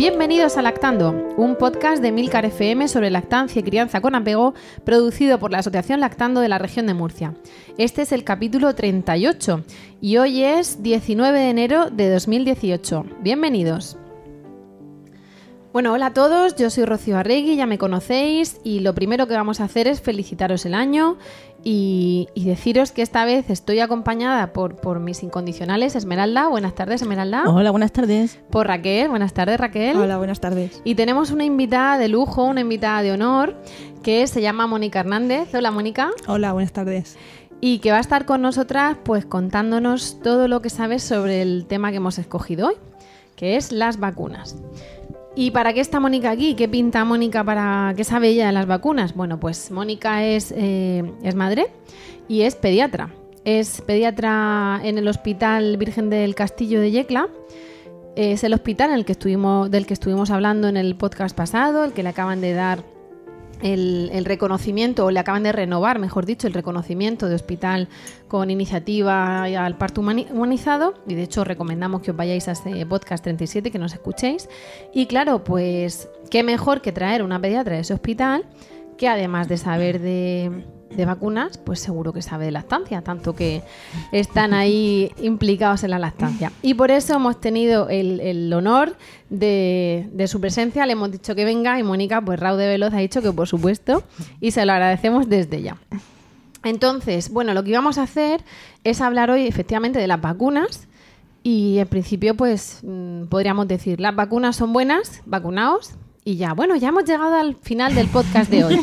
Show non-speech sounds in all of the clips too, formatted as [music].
Bienvenidos a Lactando, un podcast de Milcar FM sobre lactancia y crianza con apego, producido por la Asociación Lactando de la región de Murcia. Este es el capítulo 38 y hoy es 19 de enero de 2018. Bienvenidos. Bueno, hola a todos, yo soy Rocío Arregui, ya me conocéis y lo primero que vamos a hacer es felicitaros el año y, deciros que esta vez estoy acompañada por, por, mis incondicionales Esmeralda. Buenas tardes, Esmeralda. Hola, buenas tardes. Por Raquel. Buenas tardes, Raquel. Hola, buenas tardes. Y tenemos una invitada de lujo, una invitada de honor, que se llama Mónica Hernández. Hola, Mónica. Hola, buenas tardes. Y que va a estar con nosotras pues contándonos todo lo que sabes sobre el tema que hemos escogido hoy, que es las vacunas. ¿Y para qué está Mónica aquí? ¿Qué pinta Mónica para qué sabe ella de las vacunas? Bueno, pues Mónica es, eh, es madre y es pediatra. Es pediatra en el Hospital Virgen del Castillo de Yecla. Es el hospital del que estuvimos hablando en el podcast pasado, el que le acaban de dar el, reconocimiento, o le acaban de renovar, mejor dicho, el reconocimiento de hospital con iniciativa al parto humanizado. Y de hecho recomendamos que os vayáis a este podcast 37, que nos escuchéis. Y claro, pues qué mejor que traer una pediatra de ese hospital, que además de saber de de vacunas, pues seguro que sabe de lactancia, tanto que están ahí implicados en la lactancia. Y por eso hemos tenido el, honor de, su presencia, le hemos dicho que venga y Mónica, pues Raúl de Veloz ha dicho que por supuesto y se lo agradecemos desde ya. Entonces, bueno, lo que íbamos a hacer es hablar hoy efectivamente de las vacunas y en principio pues mm, podríamos decir, las vacunas son buenas, vacunaos, y ya, bueno, ya hemos llegado al final del podcast de hoy,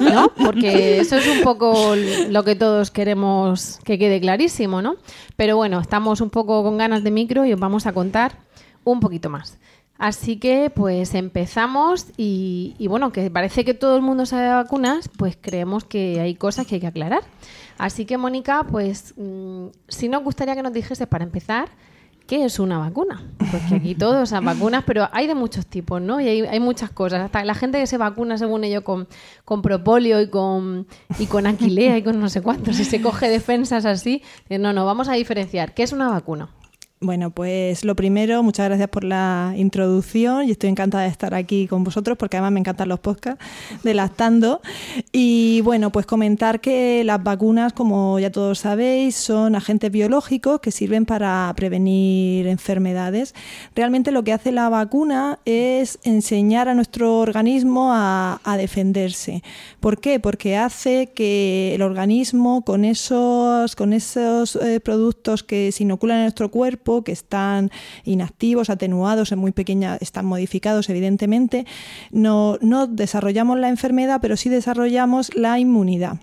¿no? Porque eso es un poco lo que todos queremos que quede clarísimo, ¿no? Pero bueno, estamos un poco con ganas de micro y os vamos a contar un poquito más. Así que pues empezamos y, bueno, que parece que todo el mundo sabe de vacunas, pues creemos que hay cosas que hay que aclarar. Así que Mónica, pues mm, si nos gustaría que nos dijese para empezar, ¿Qué es una vacuna? Porque aquí todos son vacunas, pero hay de muchos tipos, ¿no? Y hay, muchas cosas. Hasta la gente que se vacuna, según ellos, con, con propóleo y con, y con aquilea y con no sé cuántos, y se coge defensas así. No, no, vamos a diferenciar. ¿Qué es una vacuna? Bueno, pues lo primero, muchas gracias por la introducción y estoy encantada de estar aquí con vosotros porque además me encantan los podcasts de Lactando. Y bueno, pues comentar que las vacunas, como ya todos sabéis, son agentes biológicos que sirven para prevenir enfermedades. Realmente lo que hace la vacuna es enseñar a nuestro organismo a, defenderse. ¿Por qué? Porque hace que el organismo con esos, con esos eh, productos que se inoculan en nuestro cuerpo, que están inactivos, atenuados, en muy pequeña, están modificados evidentemente, no, no desarrollamos la enfermedad, pero sí desarrollamos la inmunidad.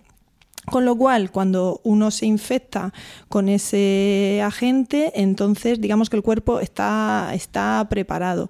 Con lo cual, cuando uno se infecta con ese agente, entonces digamos que el cuerpo está, está preparado.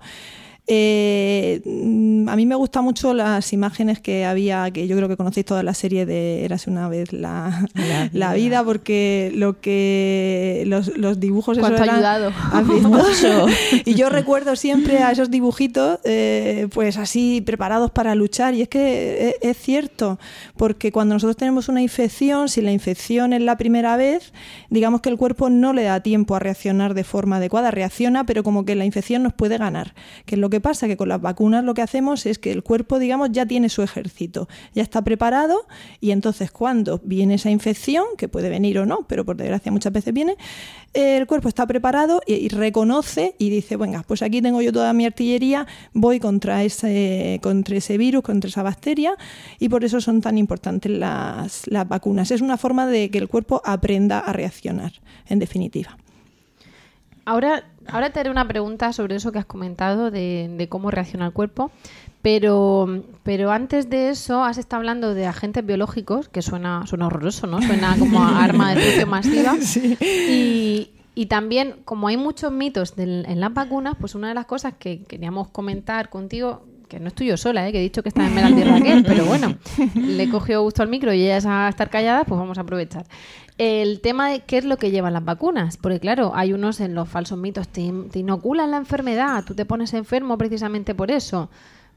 Eh, mm, a mí me gustan mucho las imágenes que había, que yo creo que conocéis toda la serie de Érase una vez la, la, [laughs] vida, porque lo que los, los dibujos eso eran, ayudado? [laughs] [laughs] y yo recuerdo siempre a esos dibujitos, eh, pues así preparados para luchar. Y es que es, es, cierto, porque cuando nosotros tenemos una infección, si la infección es la primera vez, digamos que el cuerpo no le da tiempo a reaccionar de forma adecuada, reacciona, pero como que la infección nos puede ganar, que es lo que pasa que con las vacunas lo que hacemos es que el cuerpo, digamos, ya tiene su ejército, ya está preparado y entonces cuando viene esa infección, que puede venir o no, pero por desgracia muchas veces viene, el cuerpo está preparado y, reconoce y dice, venga, pues aquí tengo yo toda mi artillería, voy contra ese, contra ese virus, contra esa bacteria y por eso son tan importantes las, las vacunas. Es una forma de que el cuerpo aprenda a reaccionar, en definitiva. Ahora, ahora te haré una pregunta sobre eso que has comentado de, cómo reacciona el cuerpo, Pero, pero antes de eso has estado hablando de agentes biológicos, que suena, suena horroroso, ¿no? Suena como a arma de destrucción masiva. [laughs] Y, y también, como hay muchos mitos del- en las vacunas, pues una de las cosas que queríamos comentar contigo, que no estoy yo sola, ¿eh? que he dicho que está en Meraldi Raquel, [laughs] pero bueno, le he cogido gusto al micro y ella es a estar callada, pues vamos a aprovechar. El tema de qué es lo que llevan las vacunas, porque claro, hay unos en los falsos mitos, te, te inoculan la enfermedad, tú te pones enfermo precisamente por eso.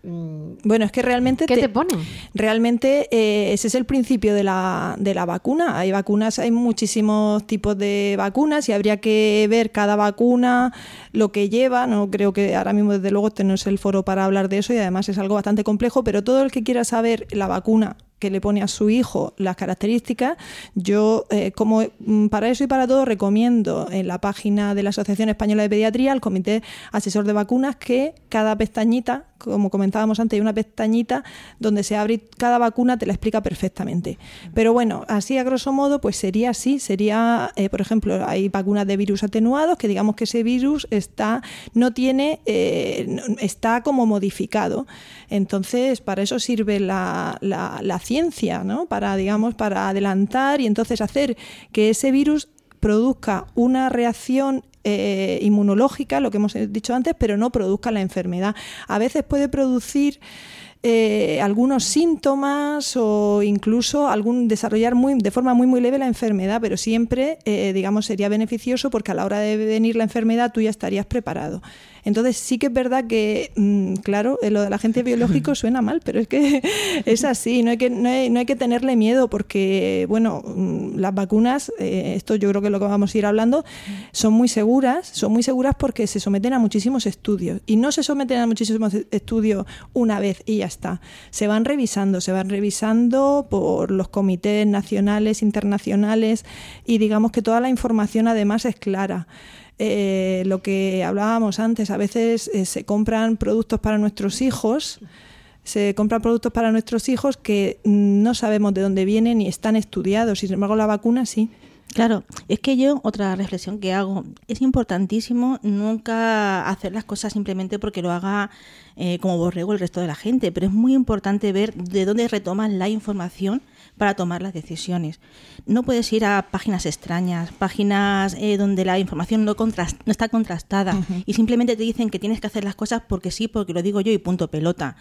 Mm, Bueno, es que realmente ¿Qué te ponen? Realmente eh, ese es el principio de la, de la vacuna. Hay vacunas, hay muchísimos tipos de vacunas y habría que ver cada vacuna lo que lleva. No creo que ahora mismo, desde luego, este no es el foro para hablar de eso y además es algo bastante complejo, pero todo el que quiera saber la vacuna que le pone a su hijo las características, yo eh, como mm, para eso y para todo recomiendo en la página de la Asociación Española de Pediatría, al Comité Asesor de Vacunas, que cada pestañita, como comentábamos antes, hay una pestañita donde se abre y cada vacuna te la explica perfectamente. Pero bueno, así a grosso modo, pues sería así, sería, eh, por ejemplo, hay vacunas de virus atenuados, que digamos que ese virus está, no tiene, eh, está como modificado. Entonces, para eso sirve la, la- la ciencia, ¿no? Para, digamos, para adelantar y entonces hacer que ese virus produzca una reacción eh, inmunológica, lo que hemos dicho antes, pero no produzca la enfermedad. A veces puede producir eh, algunos síntomas o incluso algún desarrollar muy, de forma muy muy leve la enfermedad, pero siempre, eh, digamos, sería beneficioso porque a la hora de venir la enfermedad tú ya estarías preparado. Entonces sí que es verdad que, mm, claro, eh, lo del agente biológico [laughs] suena mal, pero es que [laughs] es así, no hay que, no hay, no hay que tenerle miedo porque, bueno, mm, las vacunas, eh, esto yo creo que es lo que vamos a ir hablando, son muy seguras, son muy seguras porque se someten a muchísimos estudios y no se someten a muchísimos estudios una vez y ya está. Se van revisando, se van revisando por los comités nacionales, internacionales y digamos que toda la información además es clara. Eh, lo que hablábamos antes, a veces eh, se compran productos para nuestros hijos, se compran productos para nuestros hijos que no sabemos de dónde vienen y están estudiados, sin embargo la vacuna sí. Claro, es que yo, otra reflexión que hago, es importantísimo nunca hacer las cosas simplemente porque lo haga eh, como borrego el resto de la gente, pero es muy importante ver de dónde retomas la información para tomar las decisiones. No puedes ir a páginas extrañas, páginas eh, donde la información no, contrast- no está contrastada y simplemente te dicen que tienes que hacer las cosas porque sí, porque lo digo yo y punto pelota.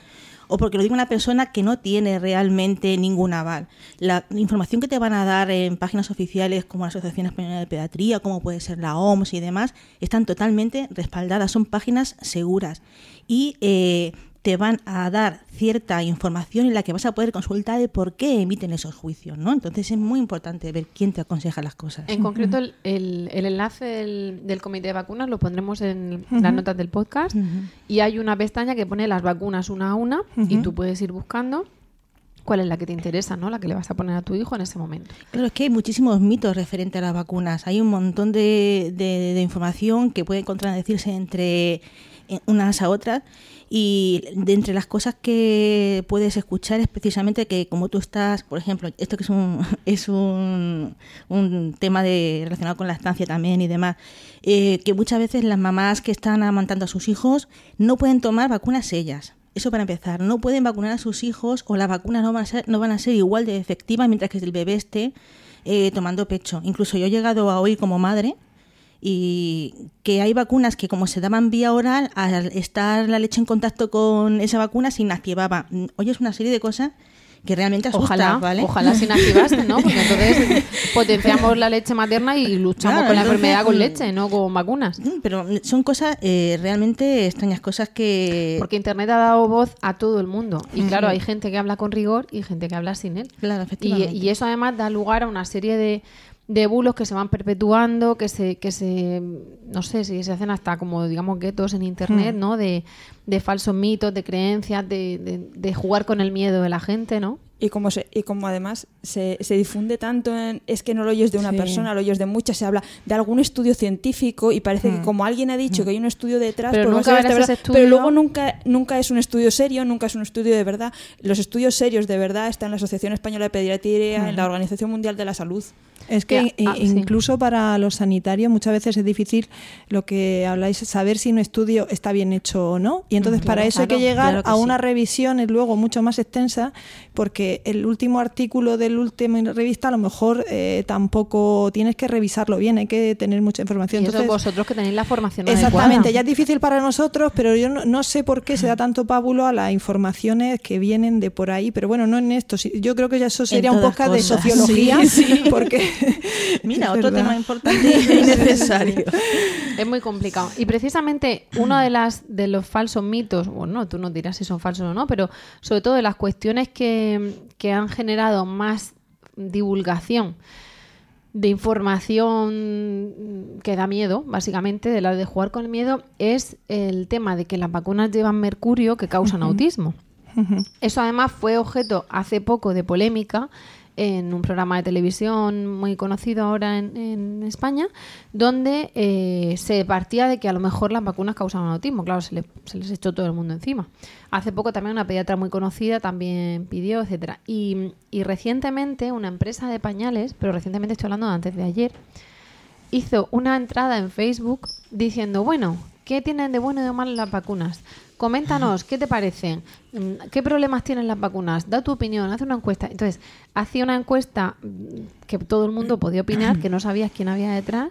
O porque lo diga una persona que no tiene realmente ningún aval. La información que te van a dar en páginas oficiales como la Asociación Española de Pediatría, como puede ser la OMS y demás, están totalmente respaldadas, son páginas seguras. Y eh, te van a dar cierta información en la que vas a poder consultar de por qué emiten esos juicios, ¿no? Entonces es muy importante ver quién te aconseja las cosas. En concreto, el, el- el enlace del, del comité de vacunas lo pondremos en las notas del podcast. Y hay una pestaña que pone las vacunas una a una y tú puedes ir buscando cuál es la que te interesa, ¿no? La que le vas a poner a tu hijo en ese momento. Claro, es que hay muchísimos mitos referentes a las vacunas. Hay un montón de, de- de información que puede contradecirse entre unas a otras. Y de entre las cosas que puedes escuchar es precisamente que como tú estás, por ejemplo, esto que es un, [laughs] es un, un tema de, relacionado con la estancia también y demás, eh, que muchas veces las mamás que están amamantando a sus hijos no pueden tomar vacunas ellas. Eso para empezar, no pueden vacunar a sus hijos o las vacunas no van a ser, no van a ser igual de efectivas mientras que el bebé esté eh, tomando pecho. Incluso yo he llegado a oír como madre y que hay vacunas que como se daban vía oral, al estar la leche en contacto con esa vacuna se inactivaba. Oye, es una serie de cosas que realmente asustan, Ojalá, ¿vale? ojalá sin activaste, ¿no? Porque entonces [laughs] potenciamos la leche materna y luchamos Claro, con la entonces, enfermedad con mm, leche, no con vacunas. Mm, Pero son cosas eh, realmente extrañas, cosas que... Porque Internet ha dado voz a todo el mundo. Y claro, hay gente que habla con rigor y gente que habla sin él. Claro, Y, efectivamente. y eso además da lugar a una serie de, de bulos que se van perpetuando, que se, que se, no sé, si se hacen hasta como, digamos, guetos en Internet, ¿no? De, de falsos mitos, de creencias, de, de- de jugar con el miedo de la gente, ¿no? y como, se, y como además se, se difunde tanto, en, es que no lo oyes de una Sí. persona, lo oyes de muchas, se habla de algún estudio científico y parece que Mm. como alguien ha dicho que hay un estudio detrás, Pero pues nunca verdad, ese estudio. pero luego nunca, nunca es un estudio serio, nunca es un estudio de verdad. Los estudios serios de verdad están en la Asociación Española de Pediatría, en la Organización Mundial de la Salud. Es que ah, sí. incluso para los sanitarios muchas veces es difícil lo que habláis, saber si un estudio está bien hecho o no. Y entonces para eso hay que llegar claro que a sí. una revisión luego mucho más extensa, porque el último artículo del último revista a lo mejor eh, tampoco tienes que revisarlo bien, hay que tener mucha información. Y eso Entonces, vosotros que tenéis la formación Exactamente, adecuada. ya es difícil para nosotros, pero yo no, no sé por qué se da tanto pábulo a las informaciones que vienen de por ahí, pero bueno, no en esto. sí, Yo creo que ya eso sería un podcast de sociología, [laughs] Sí, sí. porque [laughs] Mira, otro verdad. tema importante [laughs] y necesario. Es muy complicado. Y precisamente uno de las de los falsos mitos, bueno, tú nos dirás si son falsos o no, pero sobre todo de las cuestiones que, que han generado más divulgación de información que da miedo, básicamente, de la de jugar con el miedo, es el tema de que las vacunas llevan mercurio que causan autismo. Eso además fue objeto hace poco de polémica en un programa de televisión muy conocido ahora en, en España, donde eh, se partía de que a lo mejor las vacunas causaban autismo. Claro, se, le- se les echó todo el mundo encima. Hace poco también una pediatra muy conocida también pidió, etcétera. Y, y recientemente una empresa de pañales, pero recientemente estoy hablando de antes de ayer, hizo una entrada en Facebook diciendo, bueno, ¿qué tienen de bueno y de malo las vacunas? Coméntanos, ¿qué te parecen? Mm, ¿Qué problemas tienen las vacunas? Da tu opinión, haz una encuesta. Entonces, hacía una encuesta mm, que todo el mundo podía opinar, que no sabías quién había detrás,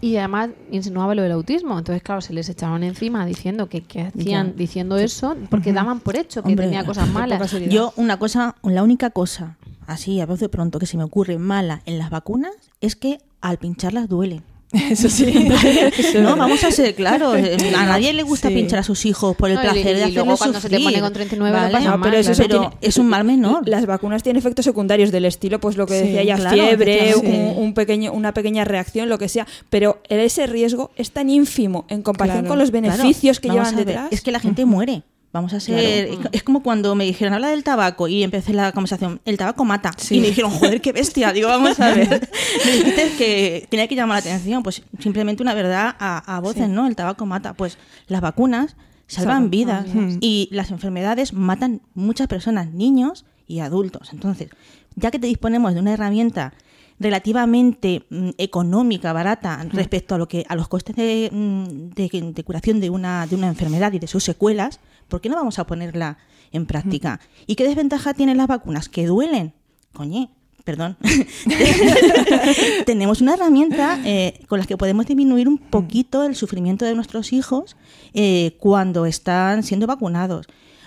y además insinuaba lo del autismo. Entonces, claro, se les echaban encima diciendo que, que hacían Ya. diciendo eso porque daban por hecho que Hombre, tenía cosas malas. Yo, una cosa, la única cosa, así a voz de pronto, que se me ocurre mala en las vacunas es que al pincharlas duele. [laughs] eso sí. [laughs] No, vamos a ser claros. [laughs] A nadie le gusta Sí. pinchar a sus hijos por el No, placer y de hacerles luego cuando se te sufrir, pone con 39 lo ¿vale? No, mal, pero eso, claro. eso Pero tiene- es un mal menor. Las vacunas tienen efectos secundarios del estilo, pues lo que Sí, decía ya, claro, fiebre, un, un pequeño, una pequeña reacción, lo que sea. Pero ese riesgo es tan ínfimo en comparación Claro. con los Claro, beneficios que llevan detrás. Es que la gente muere. Vamos a ser. Claro. Es como cuando me dijeron, habla del tabaco, y empecé la conversación, el tabaco mata. Sí. Y me dijeron, joder, qué bestia. Digo, vamos a ver. [laughs] me dijiste que tenía que llamar la atención. Pues simplemente una verdad a, a voces, ¿no? El tabaco mata. Pues las vacunas salvan Salvan vidas. vidas. Y las enfermedades matan muchas personas, niños y adultos. Entonces, ya que te disponemos de una herramienta relativamente mm, económica, barata respecto a lo que a los costes de, mm, de- de curación de una, de una enfermedad y de sus secuelas, ¿por qué no vamos a ponerla en práctica? ¿Y qué desventaja tienen las vacunas? Que duelen. Coñe, perdón. [laughs] [laughs] Tenemos una herramienta eh, con la que podemos disminuir un poquito el sufrimiento de nuestros hijos eh, cuando están siendo vacunados.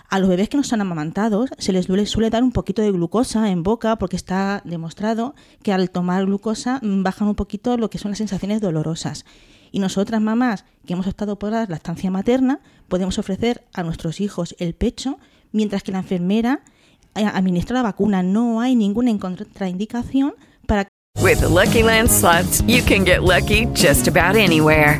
A los bebés que no están amamantados se les suele, dar un poquito de glucosa en boca porque está demostrado que al tomar glucosa mm, bajan un poquito lo que son las sensaciones dolorosas. Y nosotras, mamás, que hemos optado por la lactancia materna, podemos ofrecer a nuestros hijos el pecho, mientras que la enfermera eh, administra la vacuna. No hay ninguna contraindicación para With the Lucky Land slots, you can get lucky just about anywhere.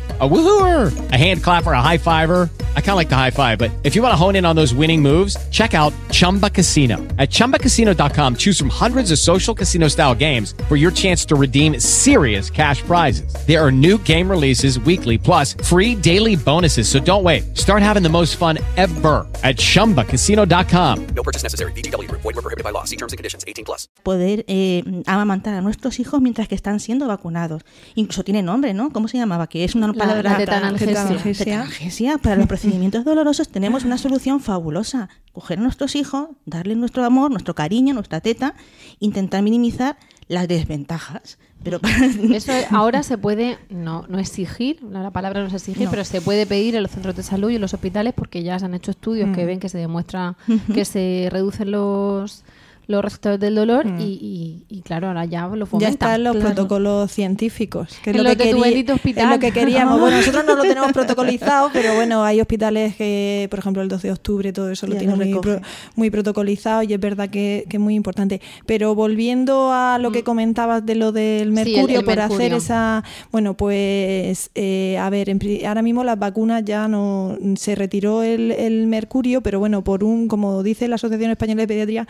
A woohooer, a hand clapper, a high fiver. I kind of like the high five, but if you want to hone in on those winning moves, check out Chumba Casino. At chumbacasino.com, choose from hundreds of social casino style games for your chance to redeem serious cash prizes. There are new game releases weekly, plus free daily bonuses. So don't wait. Start having the most fun ever at chumbacasino.com. No purchase necessary. VGW Group. Void were prohibited by law. See terms and conditions. 18 plus. poder eh, amamantar a nuestros hijos mientras que están siendo vacunados. Incluso tiene nombre, ¿no? ¿Cómo se llamaba? Que es una La- palabra... la tetanalgesia. Tetanalgesia. Tetanalgesia. Para los procedimientos dolorosos tenemos una solución fabulosa. Coger a nuestros hijos, darles nuestro amor, nuestro cariño, nuestra teta, intentar minimizar las desventajas. Pero [laughs] Eso ahora se puede, no, no exigir, la palabra no es exigir, No. pero se puede pedir en los centros de salud y en los hospitales porque ya se han hecho estudios Mm. que ven que se demuestra [laughs] que se reducen los, los receptores del dolor Mm. y, y- y claro, ahora ya lo Ya fomentan. están los Claro. protocolos científicos, que es lo los que, bendito hospital. es lo que queríamos. [laughs] Bueno, nosotros no lo tenemos protocolizado, pero bueno, hay hospitales que, por ejemplo, el 12 de octubre, todo eso lo Ya tiene lo muy, pro- muy protocolizado y es verdad que, que es muy importante. Pero volviendo a lo que comentabas de lo del Mm. Sí, el- mercurio, el por hacer esa... Bueno, pues, eh, a ver, en ahora mismo las vacunas ya no... Se retiró el, el mercurio, pero bueno, por un, como dice la Asociación Española de Pediatría,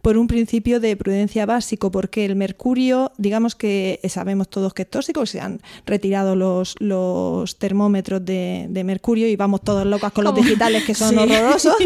por un principio de prudencia básico, porque el mercurio, digamos que sabemos todos que es tóxico, se han retirado los, los termómetros de, de mercurio y vamos todos locas con los ¿Cómo? digitales que son Sí. horrorosos. [laughs]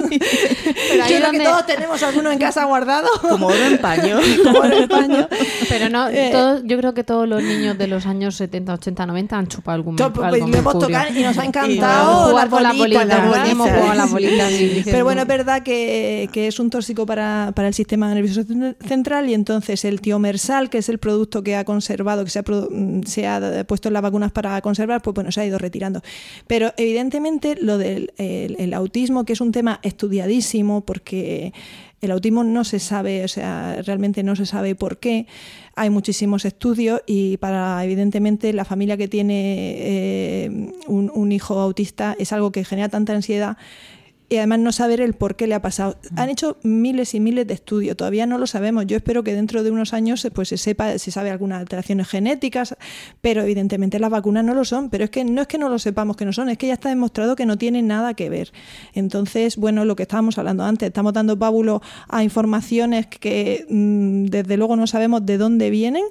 pero ahí yo creo que donde- todos tenemos alguno en casa guardado. como oro en paño. [laughs] como en el paño. Pero no, Eh, todos- yo creo que todos los niños de los años 70, 80, 90 han chupado algún, Yo, pues, algún lo hemos tocado y nos ha encantado jugar con las bolitas, las hemos bolitas. jugado las Pero bueno, es verdad que, que es un tóxico para, para el sistema nervioso cen- central y entonces el tiomersal, que es el producto que ha conservado, que se ha, mm, se ha puesto en las vacunas para conservar, pues bueno, se ha ido retirando. Pero evidentemente lo del el- el autismo, que es un tema estudiadísimo porque el autismo no se sabe, o sea, realmente no se sabe por qué. Hay muchísimos estudios y para, evidentemente, la familia que tiene eh, un hijo autista es algo que genera tanta ansiedad y además no saber el por qué le ha pasado. Han hecho miles y miles de estudios, todavía no lo sabemos. Yo espero que dentro de unos años pues, se sepa, se sabe algunas alteraciones genéticas, pero evidentemente las vacunas no lo son. Pero es que no es que no lo sepamos que no son, es que ya está demostrado que no tienen nada que ver. Entonces, bueno, lo que estábamos hablando antes, estamos dando pábulo a informaciones que mm, desde luego no sabemos de dónde vienen,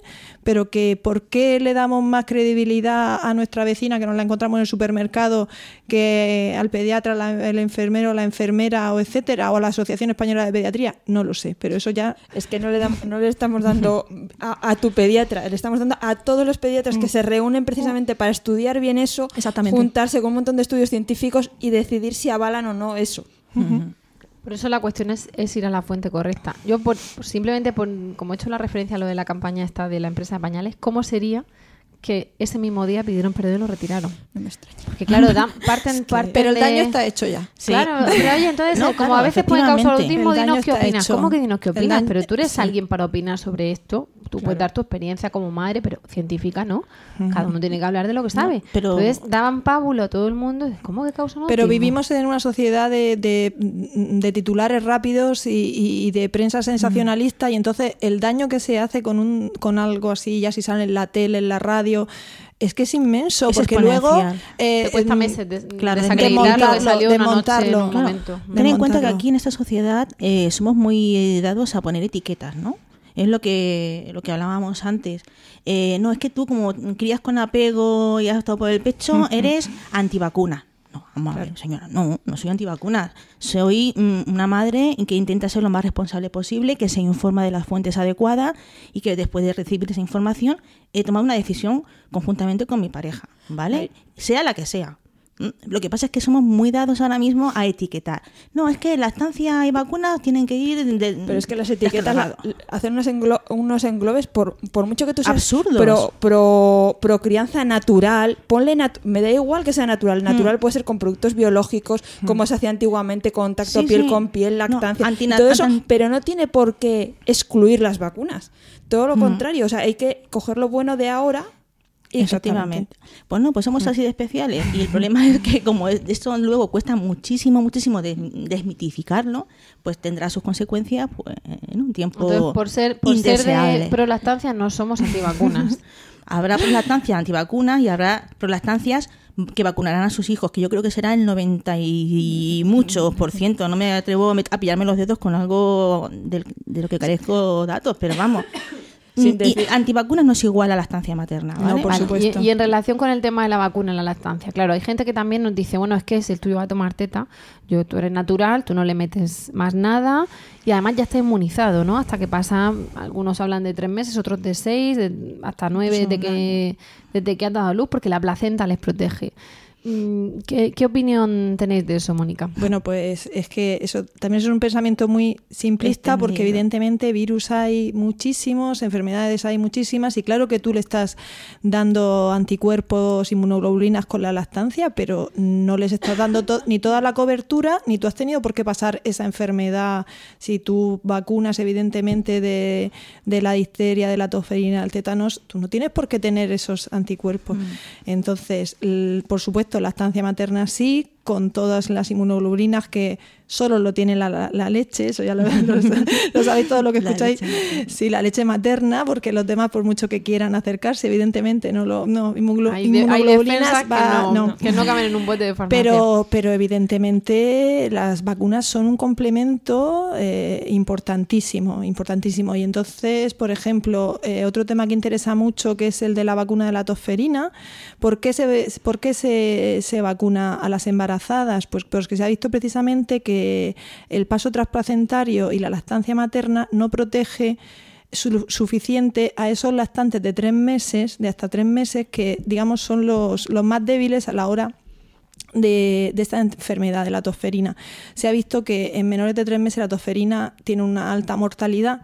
pero que por qué le damos más credibilidad a nuestra vecina que nos la encontramos en el supermercado que al pediatra, la- el enfermero, la enfermera o etcétera, o a la Asociación Española de Pediatría, no lo sé, pero eso ya Es que no le, dam- no le estamos dando a, a tu pediatra, le estamos dando a todos los pediatras que se reúnen precisamente para estudiar bien eso, Exactamente. juntarse con un montón de estudios científicos y decidir si avalan o no eso. Por eso la cuestión es, es ir a la fuente correcta. Yo, por, por- simplemente, por, como he hecho la referencia a lo de la campaña esta de la empresa de pañales, ¿cómo sería que ese mismo día pidieron perdón y lo retiraron? No me extraña. Porque claro, dan, [laughs] parten, parten pero el de- daño está hecho ya. Sí. Claro, pero oye, entonces, No, como claro, a veces puede causar autismo, dinos qué opinas. hecho. ¿Cómo que dinos qué opinas? daño- pero tú eres sí. alguien para opinar sobre esto. Tú puedes dar tu experiencia como madre, pero científica no. Cada uno tiene que hablar de lo que sabe. pero- Entonces daban pábulo a todo el mundo. ¿Cómo que causa un Pero autismo? vivimos en una sociedad de, de- de titulares rápidos y, y- y de prensa sensacionalista y entonces el daño que se hace con, un, con algo así, ya si sale en la tele, en la radio, es que es inmenso, Es porque luego... eh, Te cuesta em, meses de, claro, desacreditar lo que desmontarlo, salió una noche en desmontarlo. un Claro. momento. Ten en cuenta que aquí en esta sociedad eh, somos muy dados a poner etiquetas, ¿no? Es lo que, lo que hablábamos antes. Eh, no, es que tú como crías con apego y has estado por el pecho, eres antivacuna. No, vamos a ver, señora, no, no soy antivacuna. Soy mm, una madre que intenta ser lo más responsable posible, que se informa de las fuentes adecuadas y que después de recibir esa información he tomado una decisión conjuntamente con mi pareja, ¿vale? Sea la que sea. Mm, Lo que pasa es que somos muy dados ahora mismo a etiquetar. No, es que lactancia y vacunas tienen que ir de, Pero es que las etiquetas la- hacen unos, englo- unos englobes por, por mucho que tú seas Absurdos. pro, pro, pro crianza natural, ponle nat- me da igual que sea natural, natural puede ser con productos biológicos, como se hacía antiguamente, contacto Sí, piel sí. con piel, No, lactancia, antina- todo eso, pero no tiene por qué excluir las vacunas. Todo lo contrario, o sea, hay que coger lo bueno de ahora Efectivamente. Pues no, pues somos así de especiales. Y el problema es que como es- esto luego cuesta muchísimo, muchísimo des- desmitificarlo, pues tendrá sus consecuencias pues, en un tiempo Entonces, por ser, por ser de prolactancia, no somos antivacunas. [laughs] Habrá prolactancias antivacunas y habrá prolactancias que vacunarán a sus hijos, que yo creo que será el 90 y muchos por ciento. No me atrevo a pillarme los dedos con algo de lo que carezco datos, pero vamos. Sin Y decir- antivacunas no es igual a lactancia materna, No, ¿vale? por Vale, supuesto. Y, y en relación con el tema de la vacuna en la lactancia, claro, hay gente que también nos dice, bueno, es que si el tuyo va a tomar teta, yo, tú eres natural, tú no le metes más nada y además ya está inmunizado, ¿no? Hasta que pasa, algunos hablan de tres meses, otros de seis, de- hasta nueve desde que, desde que has dado a luz, porque la placenta les protege. Mm, ¿Qué, qué opinión tenéis de eso, Mónica? Bueno, pues es que eso también es un pensamiento muy simplista porque evidentemente virus hay muchísimos, enfermedades hay muchísimas y claro que tú le estás dando anticuerpos, inmunoglobulinas con la lactancia, pero no les estás dando to- ni toda la cobertura ni tú has tenido por qué pasar esa enfermedad si tú vacunas evidentemente de, de la difteria, de la tosferina, del tétanos, tú no tienes por qué tener esos anticuerpos. Entonces, l- por supuesto, lactancia materna sí, con todas las inmunoglobulinas que solo lo tiene la, la- la leche, eso ya lo, [laughs] lo- lo sabéis todo lo que La escucháis. materna. Sí, la leche materna, porque los demás, por mucho que quieran acercarse, evidentemente no lo no, inmunoglo- Hay, de- hay inmunoglobulinas defensas que va- no, que no caben en un bote de [laughs] farmacia. pero, pero evidentemente las vacunas son un complemento eh, importantísimo, importantísimo. Y entonces, por ejemplo, eh, otro tema que interesa mucho, que es el de la vacuna de la tosferina, ¿por qué se, por qué se, se vacuna a las embarazadas? Pues porque se ha visto precisamente que el paso transplacentario y la lactancia materna no protege su- suficiente a esos lactantes de tres meses, de hasta tres meses, que digamos son los, los más débiles a la hora de, de esta enfermedad de la tosferina. Se ha visto que en menores de tres meses la tosferina tiene una alta mortalidad.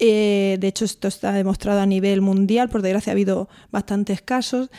Eh, de hecho, esto está demostrado a nivel mundial. Por desgracia, ha habido bastantes casos.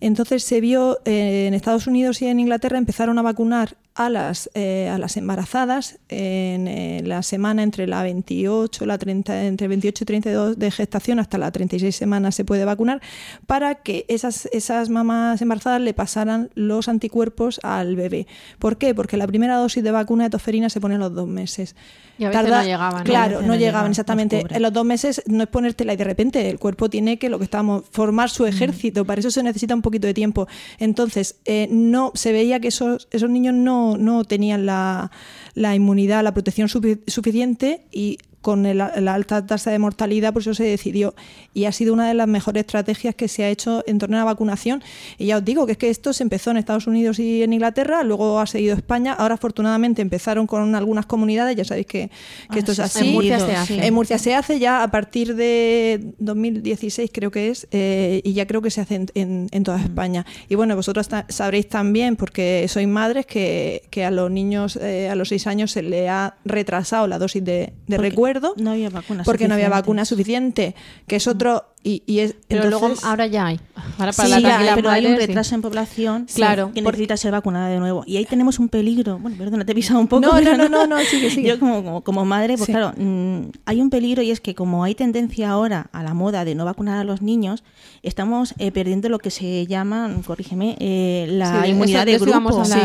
Entonces se vio eh, en Estados Unidos y en Inglaterra empezaron a vacunar a las, eh, a las embarazadas en eh, la semana entre la 28, la 30, entre 28 y 32 de gestación hasta la 36 semanas se puede vacunar para que esas, esas mamás embarazadas le pasaran los anticuerpos al bebé. ¿Por qué? Porque la primera dosis de vacuna de tosferina se pone a los dos meses. Y a veces no llegaban. Claro, no, no llegaban llegaban, exactamente. En los dos meses no es ponértela y de repente el cuerpo tiene que lo que estamos formar su ejército. Para eso se necesita un poquito de tiempo. Entonces eh, no se veía que esos esos niños no, no tenían la, la inmunidad, la protección sufi- suficiente y con el- la alta tasa de mortalidad, por eso se decidió. Y ha sido una de las mejores estrategias que se ha hecho en torno a la vacunación. Y ya os digo que es que esto se empezó en Estados Unidos y en Inglaterra, luego ha seguido España. Ahora, afortunadamente, empezaron con algunas comunidades. Ya sabéis que, que Ah, esto es sí, así. En Murcia se hace. En Murcia se hace ya a partir de 2016, creo que es, eh, y ya creo que se hace en, en- en toda España. Y bueno, vosotros ta- sabréis también, porque sois madres, que, que a los niños eh, a los seis años se le ha retrasado la dosis de, de Porque no había vacunas Porque no había suficientes. vacuna suficiente, que es otro. Y, y es, Pero entonces- luego ahora ya hay. Ahora para Sí, la ya, tranquila pero hay un sí. retraso en población Claro, que por- necesita ser vacunada de nuevo. Y ahí tenemos un peligro. Bueno, perdona, te he pisado un poco. No, no, no, no, no, sigue, sigue. Yo como, como, como madre, pues Sí. claro, mm, hay un peligro y es que como hay tendencia ahora a la moda de no vacunar a los niños, estamos eh, perdiendo lo que se llama, corrígeme, eh, la Sí, inmunidad eso- de grupo. a Sí.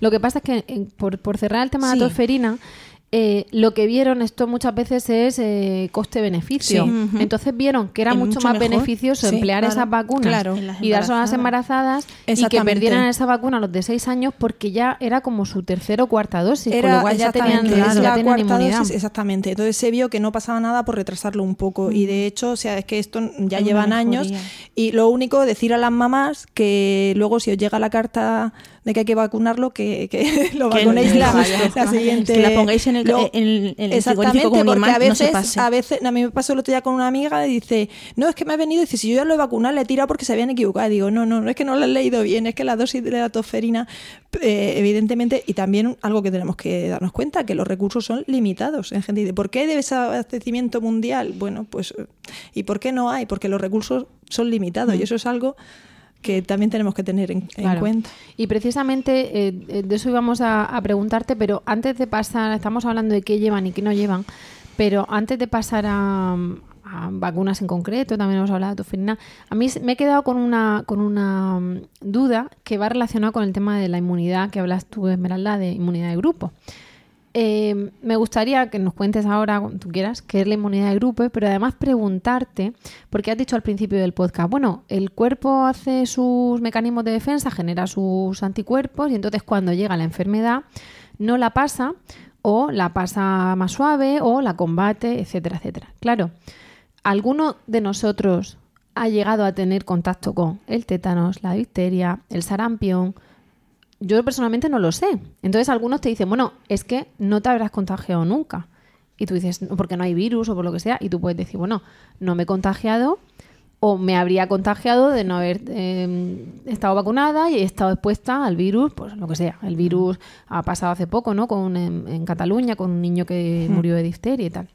Lo que pasa es que, eh, por, por cerrar el tema de la tosferina, eh, lo que vieron esto muchas veces es eh, coste-beneficio. Sí. Entonces vieron que era mucho, mucho más mejor. beneficioso Sí, emplear claro, esas vacunas claro. Y darse a las embarazadas y que perdieran esa vacuna a los de 6 años porque ya era como su tercera o cuarta dosis, con lo cual ya tenían, es ya tenían cuarta inmunidad. dosis, exactamente. Entonces se vio que no pasaba nada por retrasarlo un poco. Y de hecho, o sea, es que esto ya llevan años. Y lo único, decir a las mamás que luego si os llega la carta de que hay que vacunarlo, que, que [laughs] lo Que vacunéis no la, siguiente. Que la pongáis en el- en en el exactamente, porque imán, a no se veces, pase. a veces, a mí me pasó el otro día con una amiga y dice, no, es que me ha venido y dice, si yo ya lo he vacunado, le he tirado porque se habían equivocado. Y digo, no, no, no es que no lo has leído bien, es que la dosis de la tosferina, eh, evidentemente, y también algo que tenemos que darnos cuenta, que los recursos son limitados. En gente dice, ¿por qué debe ese abastecimiento mundial? Bueno, pues, eh, ¿y por qué no hay? Porque los recursos son limitados y eso es algo que también tenemos que tener en, cuenta. Y precisamente eh, eh, de eso íbamos a, a preguntarte, pero antes de pasar, estamos hablando de qué llevan y qué no llevan, pero antes de pasar a, a vacunas en concreto, también hemos hablado de tosferina, a mí me he quedado con una, con una mm, duda que va relacionada con el tema de la inmunidad que hablas tú, Esmeralda, de inmunidad de grupo. Eh, me gustaría que nos cuentes ahora, cuando tú quieras, qué es la inmunidad de grupo, pero además preguntarte, porque has dicho al principio del podcast, bueno, el cuerpo hace sus mecanismos de defensa, genera sus anticuerpos y entonces cuando llega la enfermedad no la pasa o la pasa más suave o la combate, etcétera, etcétera. Claro, ¿alguno de nosotros ha llegado a tener contacto con el tétanos, la difteria, el sarampión? Yo personalmente no lo sé. Entonces algunos te dicen, bueno, es que no te habrás contagiado nunca. Y tú dices, "No, porque no hay virus o por lo que sea. Y tú puedes decir, bueno, no me he contagiado o me habría contagiado de no haber eh, estado vacunada y he estado expuesta al virus, pues lo que sea. El virus ha pasado hace poco, ¿no? Con, en, en Cataluña, con un niño que murió de difteria y tal.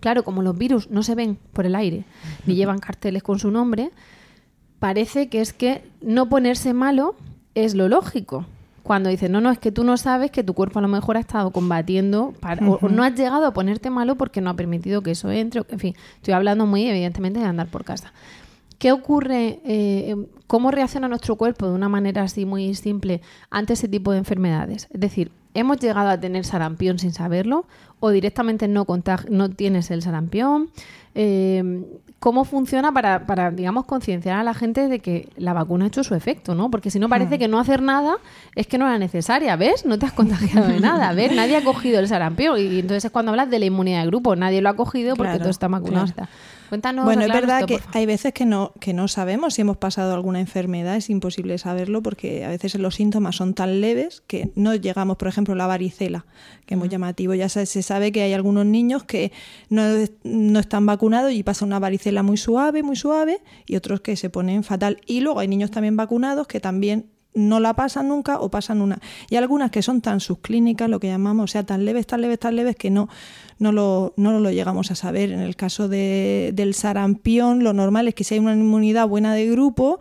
Claro, como los virus no se ven por el aire, ni llevan carteles con su nombre, parece que es que no ponerse malo es lo lógico. Cuando dices, no, no, es que tú no sabes que tu cuerpo a lo mejor ha estado combatiendo para- o, o no has llegado a ponerte malo porque no ha permitido que eso entre. En fin, estoy hablando muy evidentemente de andar por casa. ¿Qué ocurre? eh, ¿Cómo reacciona nuestro cuerpo de una manera así muy simple ante ese tipo de enfermedades? Es decir, ¿hemos llegado a tener sarampión sin saberlo? ¿O directamente no, no tienes el sarampión? Eh, ¿Cómo funciona para, para, digamos, concienciar a la gente de que la vacuna ha hecho su efecto, ¿no? Porque si no parece que no hacer nada es que no era necesaria, ¿ves? No te has contagiado de [laughs] nada, ¿ves? Nadie ha cogido el sarampión y entonces es cuando hablas de la inmunidad de grupo, nadie lo ha cogido porque Claro, todos están vacunados. claro. Cuéntanos, Bueno, es verdad esto, que hay veces que no, que no sabemos si hemos pasado alguna enfermedad, es imposible saberlo porque a veces los síntomas son tan leves que no llegamos, por ejemplo, la varicela, que es muy llamativo. Ya se, se sabe que hay algunos niños que no, no están vacunados y pasa una varicela muy suave, muy suave, y otros que se ponen fatal. Y luego hay niños también vacunados que también no la pasan nunca o pasan una. Y algunas que son tan subclínicas, lo que llamamos, o sea, tan leves, tan leves, tan leves que no, no, lo, no lo llegamos a saber. En el caso de- del sarampión, lo normal es que si hay una inmunidad buena de grupo,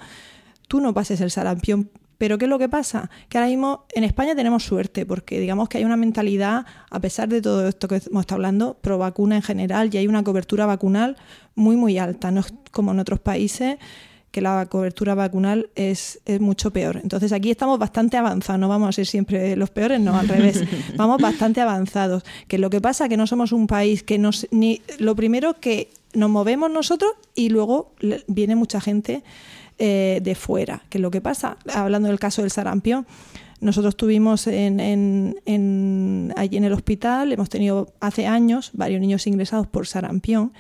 tú no pases el sarampión. Pero ¿qué es lo que pasa? Que ahora mismo en España tenemos suerte, porque digamos que hay una mentalidad, a pesar de todo esto que hemos estado hablando, pro vacuna en general, y hay una cobertura vacunal muy, muy alta. No es como en otros países que la cobertura vacunal es, es mucho peor. Entonces aquí estamos bastante avanzados, no vamos a ser siempre los peores, no, al revés. [laughs] Vamos bastante avanzados. Que lo que pasa es que no somos un país que nos... Ni, lo primero que nos movemos nosotros y luego viene mucha gente eh, de fuera. Que es lo que pasa, hablando del caso del sarampión, nosotros tuvimos en, en- en- allí en el hospital, hemos tenido hace años varios niños ingresados por sarampión,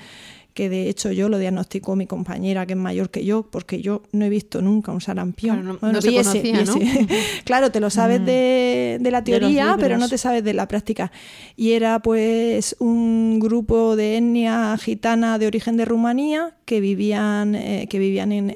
que de hecho yo lo diagnosticó mi compañera, que es mayor que yo, porque yo no he visto nunca un sarampión. Claro, no- no se conocía, ¿no? [laughs] claro, te lo sabes de, de la De los teoría, pero no te sabes de la práctica. Y era pues un grupo de etnia gitana de origen de Rumanía que vivían, eh, que vivían en,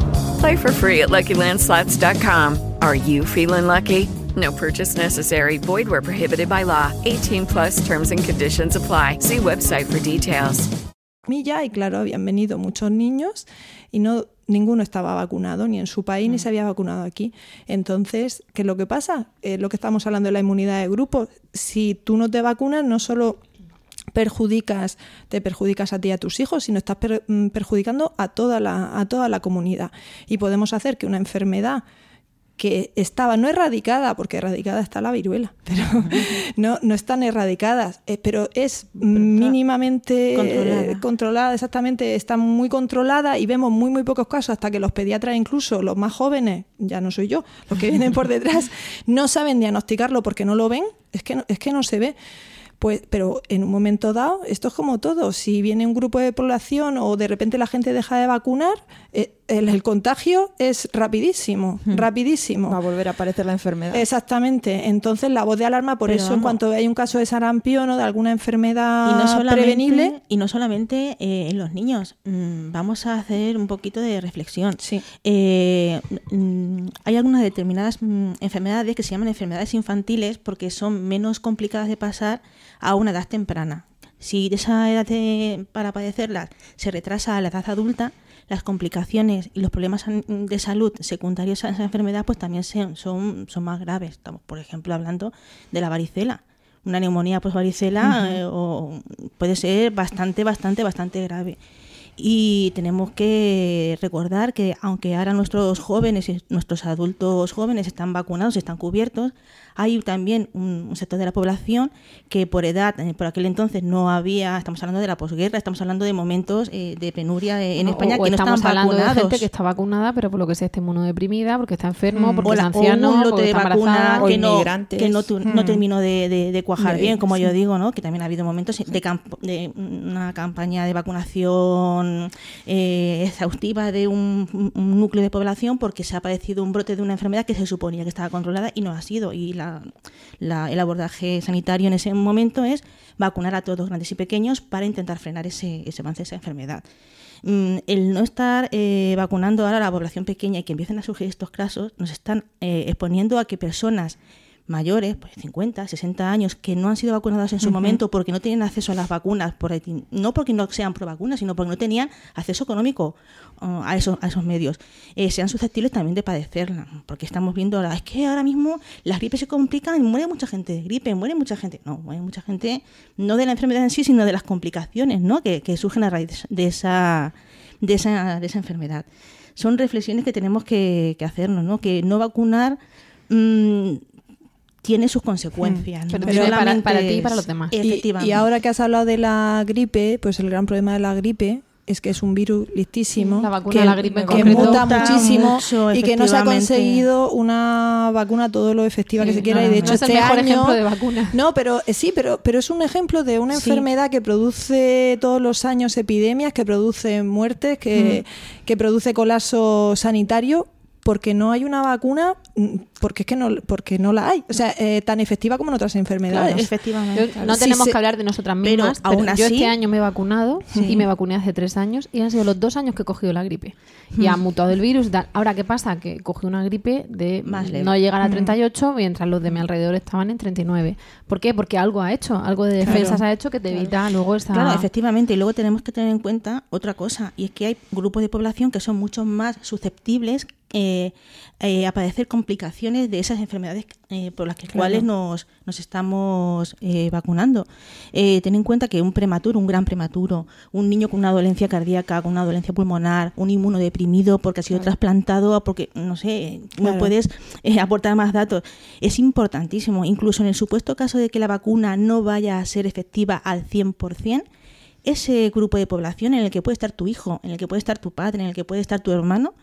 Play for free at LuckyLandSlots.com. Are you feeling lucky? No purchase necessary. Void where prohibited by law. 18 plus terms and conditions apply. See website for details. Milla y claro, habían venido muchos niños y no ninguno estaba vacunado, ni en su país ni se había vacunado aquí. Entonces, ¿qué es lo que pasa? Eh, lo que estamos hablando de la inmunidad de grupo, si tú no te vacunas, no solo perjudicas, te perjudicas a ti y a tus hijos, sino estás per- mm, perjudicando a toda la, a toda la comunidad. Y podemos hacer que una enfermedad que estaba no erradicada, porque erradicada está la viruela, [laughs] pero no, no están erradicadas, eh, pero es mínimamente eh, controlada. controlada, exactamente, está muy controlada y vemos muy muy pocos casos hasta que los pediatras, incluso los más jóvenes, ya no soy yo, los que vienen por [laughs] detrás, no saben diagnosticarlo porque no lo ven, es que no, es que no se ve. Pues, pero en un momento dado, esto es como todo. Si viene un grupo de población o de repente la gente deja de vacunar, eh, el, el contagio es rapidísimo, rapidísimo. Va a volver a aparecer la enfermedad. Exactamente. Entonces, la voz de alarma, por Pero eso, en cuanto hay un caso de sarampión o de alguna enfermedad y no prevenible, y no solamente eh, en los niños. Mm, vamos a hacer un poquito de reflexión. Sí. Eh, mm, hay algunas determinadas mm, enfermedades que se llaman enfermedades infantiles porque son menos complicadas de pasar a una edad temprana. Si esa edad de- para padecerlas se retrasa a la edad adulta, las complicaciones y los problemas de salud secundarios a esa enfermedad pues también se- son, son más graves. Estamos, por ejemplo, hablando de la varicela. una neumonía por varicela eh, o puede ser bastante, bastante, bastante grave. Y tenemos que recordar que aunque ahora nuestros jóvenes y nuestros adultos jóvenes están vacunados, están cubiertos, hay también un, un sector de la población que por edad, eh, por aquel entonces no había, estamos hablando de la posguerra, estamos hablando de momentos eh, de penuria eh, en O- España o que no estamos están hablando vacunados. de gente que está vacunada, pero por lo que sea está inmunodeprimida, porque está enfermo, porque o, es la- o anciano, un lote porque de está vacuna embarazada. o que no, que no, tu- no Mm. terminó de, de- de cuajar De- bien, como sí. yo digo, ¿no? que también ha habido momentos de, campo- de una campaña de vacunación eh, exhaustiva de un, núcleo de población porque se ha padecido un brote de una enfermedad que se suponía que estaba controlada y no ha sido. Y el abordaje sanitario en ese momento es vacunar a todos, grandes y pequeños, para intentar frenar ese, ese avance de esa enfermedad. Mm, el no estar eh, vacunando ahora a la población pequeña y que empiecen a surgir estos casos nos están eh, exponiendo a que personas mayores, pues 50, 60 años, que no han sido vacunadas en su momento porque no tienen acceso a las vacunas, por no porque no sean pro vacunas, sino porque no tenían acceso económico uh, a, esos, a esos medios, eh, sean susceptibles también de padecerla. Porque estamos viendo ahora, es que ahora mismo las gripes se complican y muere mucha gente de gripe, muere mucha gente. No, muere mucha gente no de la enfermedad en sí, sino de las complicaciones ¿no? que, que surgen a raíz de esa, de esa, de esa enfermedad. Son reflexiones que tenemos que, que hacernos, ¿no? que no vacunar mm, tiene sus consecuencias. Pero no tiene para- ti y para los demás. Y- Efectivamente. Y, ahora que has hablado de la gripe, pues el gran problema de la gripe es que es un virus listísimo La vacuna que, de la gripe que muta Muta muchísimo mucho, y que no se ha conseguido una vacuna todo lo efectiva que se quiera no, y de no hecho es el este mejor año ejemplo de vacuna. no pero eh, sí pero pero es un ejemplo de una Sí. enfermedad que produce todos los años epidemias que produce muertes que, que produce colapso sanitario porque no hay una vacuna porque es que no porque no la hay o sea eh, tan efectiva como en otras enfermedades Efectivamente. Yo- no tenemos que hablar de nosotras mismas, pero, aún yo así- este año me he vacunado y me vacuné hace tres años y han sido los dos años que he cogido la gripe. Y ha mutado el virus. y tal. Ahora, ¿qué pasa? Que cogí una gripe de Más leve. no llegar a 38 mientras los de mi alrededor estaban en 39. ¿Por qué? Porque algo ha hecho, algo de defensas ha hecho que te evita luego esa... Claro, efectivamente. Y luego tenemos que tener en cuenta otra cosa, y es que hay grupos de población que son mucho más susceptibles eh, eh, a padecer complicaciones de esas enfermedades eh, por las que- cuales nos, nos estamos eh, vacunando. Eh, ten en cuenta que un prematuro, un gran prematuro, un niño con una dolencia cardíaca, con una dolencia pulmonar, un inmunodeprimido porque ha sido trasplantado, porque, no sé, Claro. puedes aportar más datos. Es importantísimo, incluso en el supuesto caso de que la vacuna no vaya a ser efectiva al 100%, ese grupo de población en el que puede estar tu hijo, en el que puede estar tu padre, en el que puede estar tu hermano,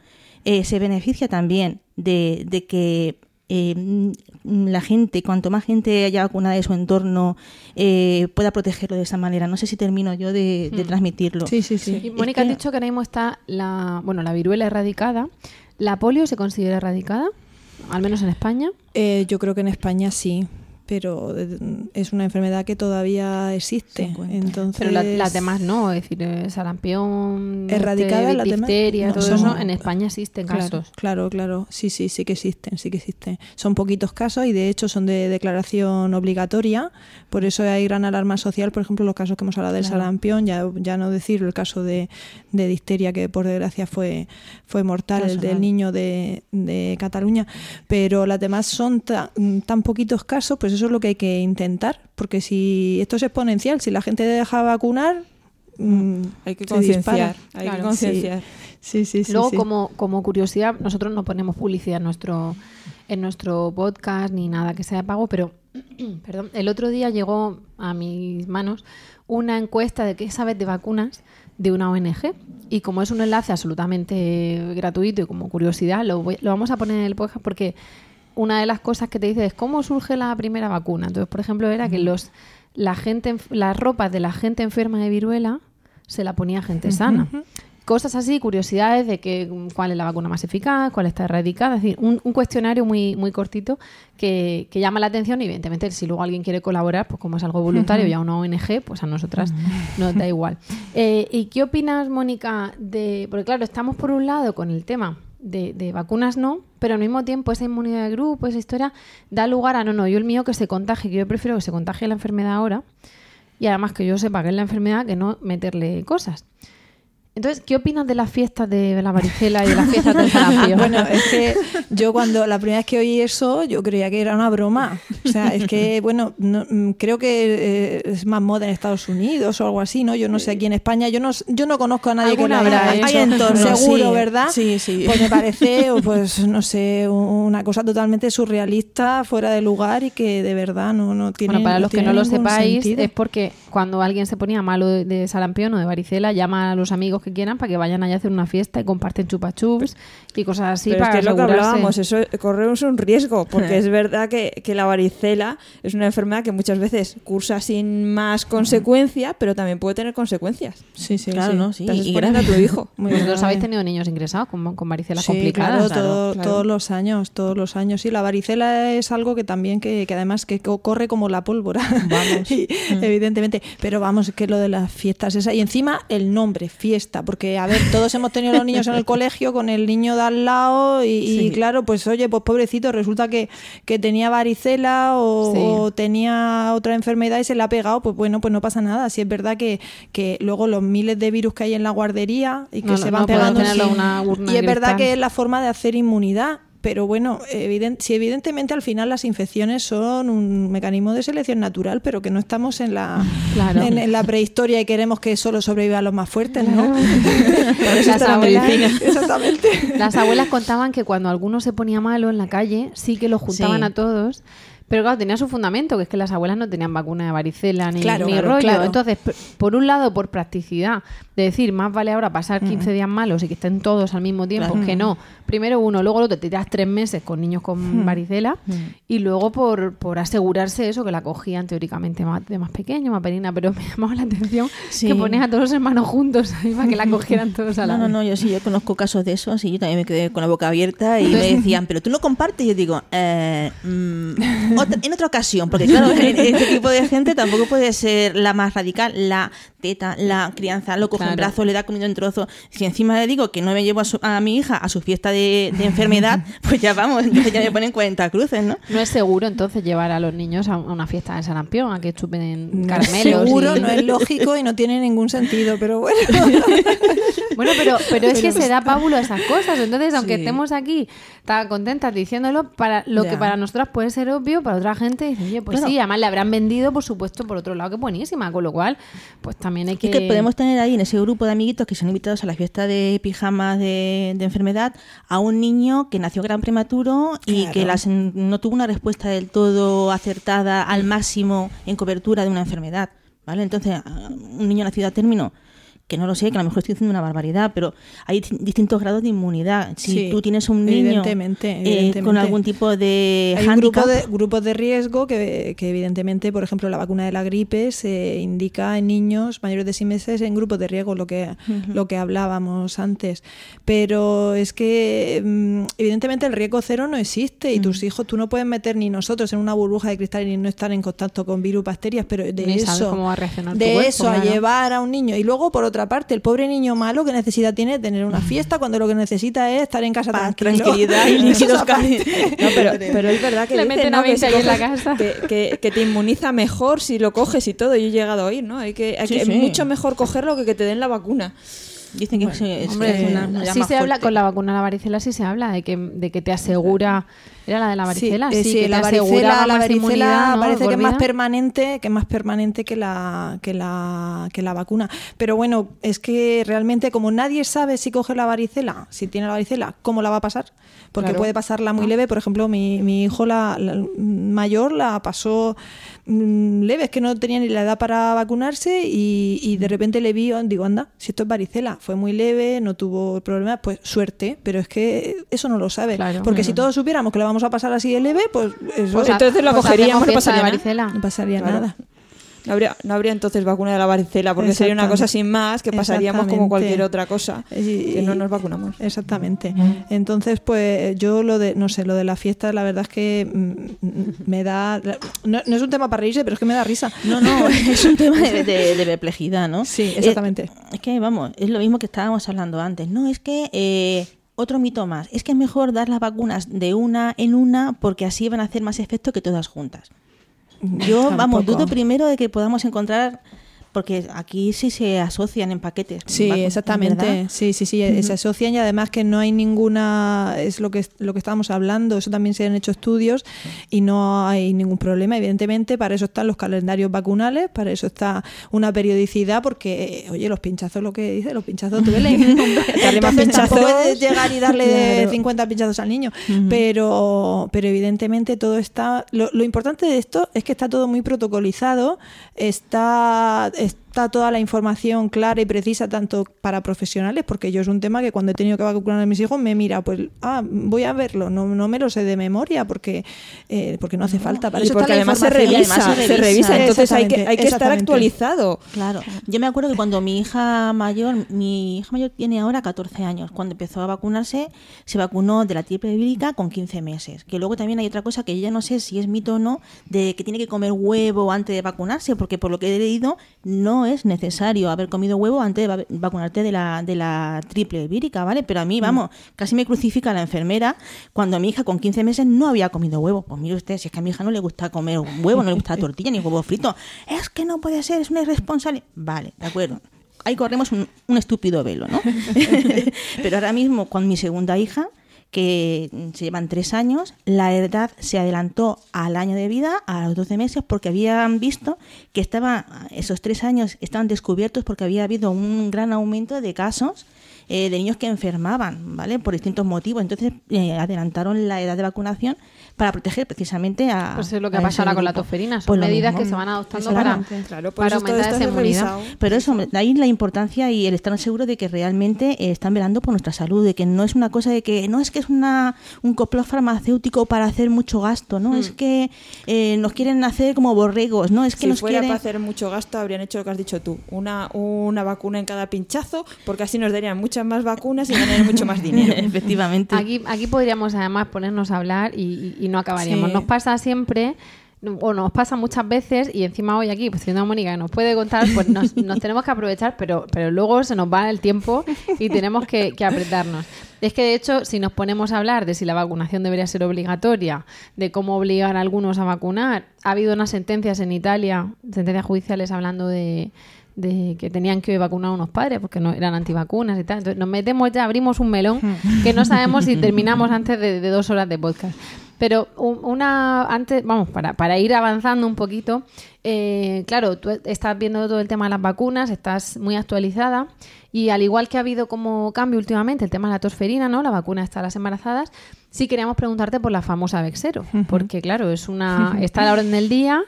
eh, se beneficia también de, de que eh, mm, la gente, cuanto más gente haya vacunada de su entorno, eh, pueda protegerlo de esa manera. No sé si termino yo de, de transmitirlo. sí sí sí Y Mónica, has dicho que ahora mismo está la, bueno, la viruela erradicada. ¿La polio se considera erradicada? Al menos en España. Eh, yo creo que en España sí pero eh, es una enfermedad que todavía existe entonces Pero la- las demás no, es decir, eh, sarampión, Erradicada, este, las demás difteria, no, todo son- eso, en España existen Claro, casos. claro, claro. Sí, sí, sí que existen, sí que existen. Son poquitos casos y de hecho son de declaración obligatoria. Por eso hay gran alarma social, por ejemplo, los casos que hemos hablado del sarampión, ya, ya no decir el caso de, de difteria que por desgracia fue, fue mortal, el del niño de, de Cataluña. Pero las demás son ta- tan poquitos casos, pues eso es lo que hay que intentar. Porque si esto es exponencial, si la gente deja vacunar, mm, Hay que concienciar. Hay Claro. que concienciar. Sí, sí, sí. Luego, sí. Como, como curiosidad, nosotros no ponemos publicidad en nuestro, en nuestro podcast ni nada que sea de pago, pero [clears throat] perdón, el otro día llegó a mis manos una encuesta de qué sabes de vacunas de una ONG. Y como es un enlace absolutamente gratuito y como curiosidad, lo, voy- lo vamos a poner en el podcast porque una de las cosas que te dice es cómo surge la primera vacuna. Entonces, por ejemplo, era que los la gente las ropas de la gente enferma de viruela se la ponía gente sana. Cosas así, curiosidades de que mm, cuál es la vacuna más eficaz, cuál está erradicada, es decir, un, un cuestionario muy, muy cortito que, que llama la atención y evidentemente si luego alguien quiere colaborar, pues como es algo voluntario y a una ONG, pues a nosotras nos da igual. Eh, ¿Y qué opinas, Mónica, de...? Porque claro, estamos por un lado con el tema de, de vacunas no, pero al mismo tiempo esa inmunidad de grupo, esa historia, da lugar a no, no, yo el mío que se contagie, que yo prefiero que se contagie la enfermedad ahora y además que yo sepa que es la enfermedad que no meterle cosas. Entonces, ¿qué opinas de las fiestas de la varicela y de las fiestas del sarampión? [laughs] Bueno, es que yo cuando la primera vez que oí eso, yo creía que era una broma. O sea, es que, bueno, no- mm, creo que eh, es más moda en Estados Unidos o algo así, ¿no? Yo no sé, aquí en España, yo no, yo no conozco a nadie que lo habrá, hecho. Hay entornos, seguro, sí. ¿verdad? Sí, sí. Pues me parece, pues no sé, una cosa totalmente surrealista, fuera de lugar y que de verdad no, no tiene Bueno, para los que no lo sepáis, sentido. es porque cuando alguien se ponía malo de, de sarampión o de varicela, llama a los amigos que quieran para que vayan allá a hacer una fiesta y comparten chupachups y cosas así Pero es para que es lo que asegurarse. hablábamos, eso corremos un riesgo, porque [laughs] es verdad que, que la varicela es una enfermedad que muchas veces cursa sin más consecuencia, pero también puede tener consecuencias. Sí, sí, Claro, sí. ¿no? Sí, Estás y exponiendo a tu hijo. Muy Vosotros habéis tenido niños ingresados con, con varicelas Sí, complicadas. claro, todo- claro. todos los años, todos los años. Sí, la varicela es algo que también, que, que además que co- corre como la pólvora. Vamos. [laughs] Evidentemente. Pero vamos, que lo de las fiestas esa. Y encima el nombre, fiesta. Porque, a ver, todos hemos tenido los niños en el colegio con el niño de al lado y, claro, pues oye, pues pobrecito, resulta que, que tenía varicela o, Sí. o tenía otra enfermedad y se le ha pegado, pues bueno, pues no pasa nada. Si es verdad que, que luego los miles de virus que hay en la guardería y que No, se van no pegando una urna y es verdad que es la forma de hacer inmunidad. Pero bueno, eviden- si evidentemente al final las infecciones son un mecanismo de selección natural, pero que no estamos en la, Claro. en, en la prehistoria y queremos que solo sobrevivan los más fuertes, ¿no? [laughs] Las abuelas, Exactamente. las abuelas contaban que cuando alguno se ponía malo en la calle, sí que los juntaban Sí. a todos. Pero claro, tenía su fundamento, que es que las abuelas no tenían vacuna de varicela ni, Claro, ni claro, rollo. claro. Entonces, por un lado, por practicidad, de decir, más vale ahora pasar 15 días malos y que estén todos al mismo tiempo, que no. Primero uno, luego el otro, te tiras tres meses con niños con varicela y luego por, por asegurarse eso, que la cogían teóricamente más, de más pequeño, más penina, pero me [laughs] llamaba la atención Sí. que pones a todos los hermanos juntos ahí para que la [laughs] cogieran todos a la No, no, vez. no, yo sí, yo conozco casos de eso, sí, yo también me quedé con la boca abierta y me [laughs] decían, pero tú no compartes, y yo digo, eh, mm, otra- en otra ocasión, porque claro, este tipo de gente tampoco puede ser la más radical, la teta, la crianza, lo coge en brazos, le da comida en trozos, si encima le digo que no me llevo a, su- a mi hija a su fiesta de, de enfermedad, [laughs] pues ya vamos, entonces ya me ponen 40 cruces, ¿no? No es seguro entonces llevar a los niños a una fiesta de sarampión, a que chupen No es caramelos. seguro, y- no es [laughs] lógico y no tiene ningún sentido, pero bueno. [laughs] Bueno, pero, pero es que se da pábulo a esas cosas. Entonces, aunque Sí. estemos aquí tan contentas diciéndolo, para lo Ya. que para nosotras puede ser obvio, para otra gente dice, oye, pues Claro. sí, además le habrán vendido, por supuesto, por otro lado, que es buenísima. Con lo cual, pues también hay que. Es que podemos tener ahí en ese grupo de amiguitos que son invitados a la fiesta de pijamas de, de enfermedad a un niño que nació gran prematuro y Claro. que las- no tuvo una respuesta del todo acertada al máximo en cobertura de una enfermedad. ¿Vale? Entonces, a- un niño nacido a término, que no lo sé, que a lo mejor estoy diciendo una barbaridad, pero hay di- distintos grados de inmunidad. Si Sí, tú tienes un niño evidentemente, eh, con algún tipo de Hay grupo de, grupos de riesgo que, que evidentemente, por ejemplo, la vacuna de la gripe se indica en niños mayores de 6 meses en grupos de riesgo, lo que, lo que hablábamos antes. Pero es que mm, evidentemente el riesgo cero no existe y tus hijos, tú no puedes meter ni nosotros en una burbuja de cristal y no estar en contacto con virus, bacterias, pero de Ni eso, cómo va a reaccionar tu de cuerpo, eso a llevar a un niño. Y luego, por otra parte, el pobre niño malo que necesidad tiene tener una fiesta cuando lo que necesita es estar en casa Paz, tranquilo. tranquilidad y [laughs] líquidos. No, pero, pero es verdad que Le dicen, meten ¿no? a que 20 si ahí en la coges- casa. Que, que- que te inmuniza mejor si lo coges y todo. Yo he llegado a oír, ¿no? Hay que, hay Sí, que- sí. Es mucho mejor cogerlo que que te den la vacuna. Dicen que es- es, Hombre, es una, una sí llama se habla con la vacuna de la varicela, sí se habla de que, de que te asegura. ¿Era la de la varicela? Sí, Sí, sí, que te la aseguraba varicela, la varicela parece que es más permanente, que más permanente que la, que la que la vacuna. Pero bueno, es que realmente como nadie sabe si coge la varicela, si tiene la varicela, cómo la va a pasar, porque Claro. puede pasarla muy leve. Por ejemplo, mi, mi hijo la, la mayor la pasó mm, leve, es que no tenía ni la edad para vacunarse y, y de repente le vi, digo, anda, si esto es varicela, fue muy leve, no tuvo problemas, pues suerte, pero es que eso no lo sabe, Claro. porque si todos supiéramos que lo vamos a pasar así de leve, pues eso Pues Entonces lo pues cogeríamos, no pasaría varicela. no pasaría Claro. nada. No habría, no habría entonces vacuna de la varicela, porque sería una cosa sin más que pasaríamos como cualquier otra cosa, Y- que no nos vacunamos. Exactamente. Entonces, pues yo lo de, no sé, lo de la fiesta, la verdad es que mm, me da, no, no es un tema para reírse, pero es que me da risa. No, no, [laughs] es un tema de, de- de perplejidad, ¿no? Sí, Eh, exactamente. es que, vamos, es lo mismo que estábamos hablando antes. No, es que eh, otro mito más. Es que es mejor dar las vacunas de una en una porque así van a hacer más efecto que todas juntas. Yo, vamos, dudo primero de que podamos encontrar Porque aquí sí se asocian en paquetes. Sí, exactamente. ¿verdad? Sí, sí, sí, se asocian y además que no hay ninguna, es lo que lo que estábamos hablando, eso también se han hecho estudios y no hay ningún problema. Evidentemente, para eso están los calendarios vacunales, para eso está una periodicidad, porque, oye, los pinchazos, lo que dice, los pinchazos duelen. [laughs] Darle más pinchazos. puedes llegar y darle Claro. 50 pinchazos al niño, pero, pero evidentemente todo está. Lo, lo importante de esto es que está todo muy protocolizado, está, es está toda la información clara y precisa tanto para profesionales, porque yo es un tema que cuando he tenido que vacunar a mis hijos me mira, pues, ah, voy a verlo, no, no me lo sé de memoria porque, eh, porque no hace falta. Para Y eso porque además se revisa, además se se revisa, entonces hay que, hay que estar actualizado. Claro. Yo me acuerdo que cuando mi hija mayor, mi hija mayor tiene ahora 14 años, cuando empezó a vacunarse, se vacunó de la triple vírica con 15 meses. Que luego también hay otra cosa que yo ya no sé si es mito o no, de que tiene que comer huevo antes de vacunarse, porque por lo que he leído, no es necesario haber comido huevo antes de va- vacunarte de la, de la triple vírica, ¿vale? Pero a mí, vamos, casi me crucifica la enfermera cuando mi hija con 15 meses no había comido huevo. Pues mire usted, si es que a mi hija no le gusta comer huevo, no le gusta la tortilla ni huevo frito. Es que no puede ser, es una irresponsable. Vale, de acuerdo. Ahí corremos un, un estúpido velo, ¿no? [laughs] Pero ahora mismo con mi segunda hija, que se llevan tres años, la edad se adelantó al año de vida, a los 12 meses, porque habían visto que estaba, esos tres años estaban descubiertos porque había habido un gran aumento de casos eh, de niños que enfermaban, ¿vale? Por distintos motivos. Entonces eh, adelantaron la edad de vacunación para proteger precisamente a. Pues es lo que ha pasado con la grupo. tosferina. Son Pues medidas mismo. que se van adoptando para, Claro, aumentar esa es inmunidad. Pero eso, de ahí la importancia y el estar seguro de que realmente eh, están velando por nuestra salud, de que no es una cosa de que no es que es una un complot farmacéutico para hacer mucho gasto, no es que eh, nos quieren hacer como borregos, no es que si nos fuera quieren para hacer mucho gasto, habrían hecho lo que has dicho tú, una, una vacuna en cada pinchazo, porque así nos darían muchas más vacunas y ganarían mucho más [laughs] dinero. efectivamente. Aquí, aquí podríamos además ponernos a hablar y, y- y no acabaríamos. Sí. Nos pasa siempre, o nos pasa muchas veces, y encima hoy aquí, pues siendo Mónica que nos puede contar, pues nos, [laughs] nos tenemos que aprovechar, pero, pero luego se nos va el tiempo y tenemos que, que apretarnos. Es que de hecho, si nos ponemos a hablar de si la vacunación debería ser obligatoria, de cómo obligar a algunos a vacunar, ha habido unas sentencias en Italia, sentencias judiciales hablando de, de que tenían que vacunar a unos padres porque no eran antivacunas y tal. Entonces nos metemos ya, abrimos un melón que no sabemos si terminamos antes de, de dos horas de podcast. Pero un- una antes, vamos, para, para ir avanzando un poquito, eh, claro, tú estás viendo todo el tema de las vacunas, estás muy actualizada y al igual que ha habido como cambio últimamente el tema de la tosferina, ¿no? La vacuna está a las embarazadas, sí queríamos preguntarte por la famosa Vexero, porque claro, es una [laughs] está a la orden del día,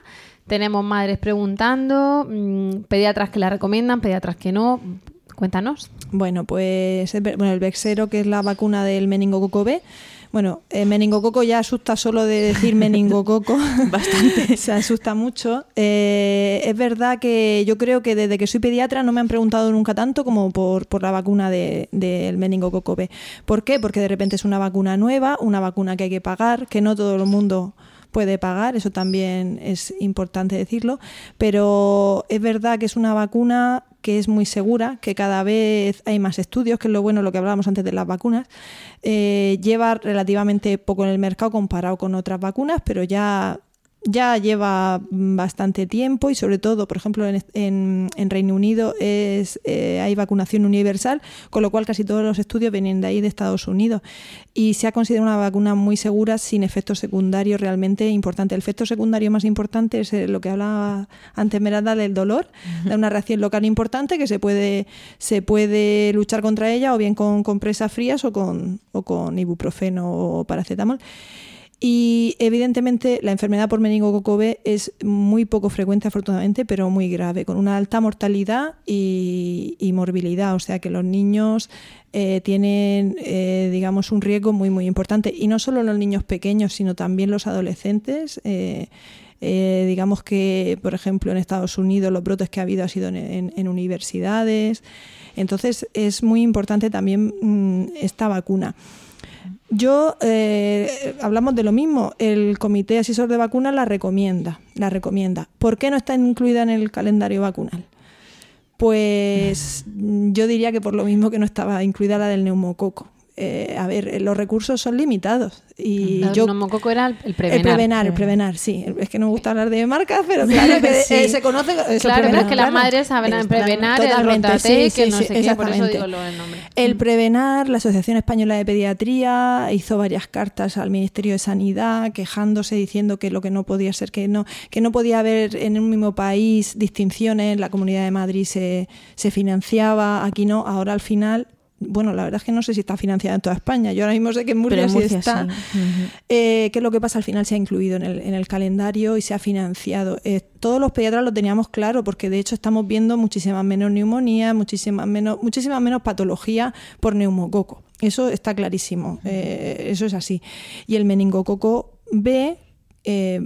tenemos madres preguntando, mm, pediatras que la recomiendan, pediatras que no. Cuéntanos. Bueno, pues bueno, el Vexero, que es la vacuna del meningococo B. Bueno, el meningococo ya asusta solo de decir meningococo. [laughs] Bastante. [laughs] Se asusta mucho. Eh, es verdad que yo creo que desde que soy pediatra no me han preguntado nunca tanto como por, por la vacuna de- del meningococo B. ¿Por qué? Porque de repente es una vacuna nueva, una vacuna que hay que pagar, que no todo el mundo puede pagar, eso también es importante decirlo, pero es verdad que es una vacuna que es muy segura, que cada vez hay más estudios, que es lo bueno, lo que hablábamos antes de las vacunas, Eh, lleva relativamente poco en el mercado comparado con otras vacunas, pero ya ya lleva mm, bastante tiempo y sobre todo, por ejemplo, en, en- en Reino Unido es, eh, hay vacunación universal, con lo cual casi todos los estudios vienen de ahí, de Estados Unidos. Y se ha considerado una vacuna muy segura, sin efectos secundarios realmente importantes. El efecto secundario más importante es eh, lo que hablaba antes Merada del dolor, de una reacción local importante que se puede, se puede luchar contra ella o bien con compresas frías o con, o con ibuprofeno o paracetamol. Y evidentemente la enfermedad por meningococo B es muy poco frecuente afortunadamente, pero muy grave, con una alta mortalidad y, morbilidad. O sea que los niños eh, tienen, eh, digamos, un riesgo muy, muy importante. Y no solo los niños pequeños, sino también los adolescentes. eh, eh, digamos que, por ejemplo, en Estados Unidos los brotes que ha habido ha sido en, en- en universidades. Entonces es muy importante también mm, esta vacuna. Yo, eh, hablamos de lo mismo, el Comité Asesor de Vacunas la recomienda, la recomienda. ¿Por qué no está incluida en el calendario vacunal? Pues yo diría que por lo mismo que no estaba incluida la del neumococo. Eh, a ver, eh, los recursos son limitados. Y El yo era el, el el prevenar. prevenar, el prevenar, sí. Es que no me gusta hablar de marcas, pero claro [laughs] que Sí. eh, se conoce. eso, Claro, pero es que las claro. madres saben Es- prevenar, el Totalmente, rotate, sí, que no sí, sé qué, por eso digo lo del nombre. El Prevenar, la Asociación Española de Pediatría, hizo varias cartas al Ministerio de Sanidad quejándose, diciendo que lo que no podía ser, que no, que no podía haber en un mismo país distinciones, la Comunidad de Madrid se, se financiaba, aquí no, ahora al final. Bueno, la verdad es que no sé si está financiada en toda España. Yo ahora mismo sé que en Murcia, sí está. sí. Eh, ¿Qué es lo que pasa? Al final se ha incluido en el, en el calendario y se ha financiado. Eh, todos los pediatras lo teníamos claro porque de hecho estamos viendo muchísimas menos neumonías, muchísimas menos, muchísimas menos patologías por neumococo. Eso está clarísimo. Eh, eso es así. Y el meningococo B, eh,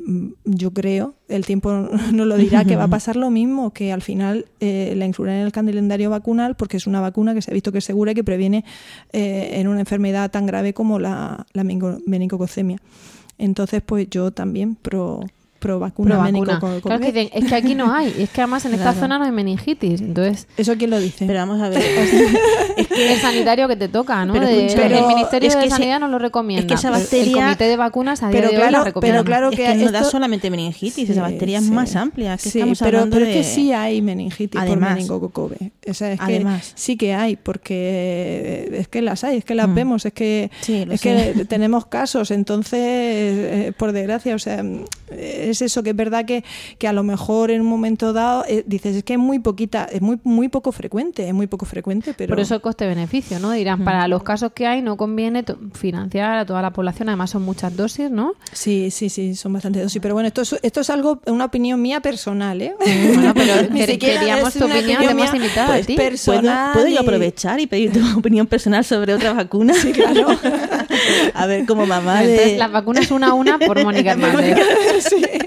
yo creo, el tiempo [laughs] nos lo dirá, que va a pasar lo mismo, que al final eh, la incluirán en el calendario vacunal porque es una vacuna que se ha visto que es segura y que previene eh, en una enfermedad tan grave como la, la meningococemia. Entonces, pues yo también pro, pro vacuna. Pro vacuna. Claro que dicen, es que aquí no hay, es que además en esta zona no hay meningitis. Entonces, ¿Eso quién lo dice? Pero vamos a ver. o [laughs] sea, es [laughs] que el sanitario que te toca, ¿no? Pero De- el Ministerio es de que ese- Sanidad no lo recomienda. es que esa bacteria- El Comité de Vacunas a día Pero de hoy claro, la recomienda. pero claro es que que no da solamente meningitis, Sí, esa bacteria es más amplia. Que Sí, estamos pero, hablando pero es que sí hay meningitis Además. por meningococo B. O sea, es que Además. sí que hay, porque es que las hay, es que las Mm. vemos, es que es sé. que tenemos casos, entonces, eh, por desgracia, o sea, es eso que es verdad que, que a lo mejor en un momento dado eh, dices, es que es muy poquita, es muy muy poco frecuente, es muy poco frecuente, pero Por eso el coste-beneficio, ¿no? Dirán, para los casos que hay no conviene financiar a toda la población, además son muchas dosis, ¿no? Sí, sí, sí, son bastante dosis. Pero bueno, esto es, esto es algo, una opinión mía personal, ¿eh? Bueno, pero [laughs] queríamos es tu una opinión, te hemos invitado a pues, ti. ¿Puedo, personal. puedo yo y- aprovechar y pedir tu [laughs] opinión personal sobre otra vacuna? Sí, claro. [laughs] a ver, como mamá Entonces, de... las vacunas una a una por Mónica Hernández.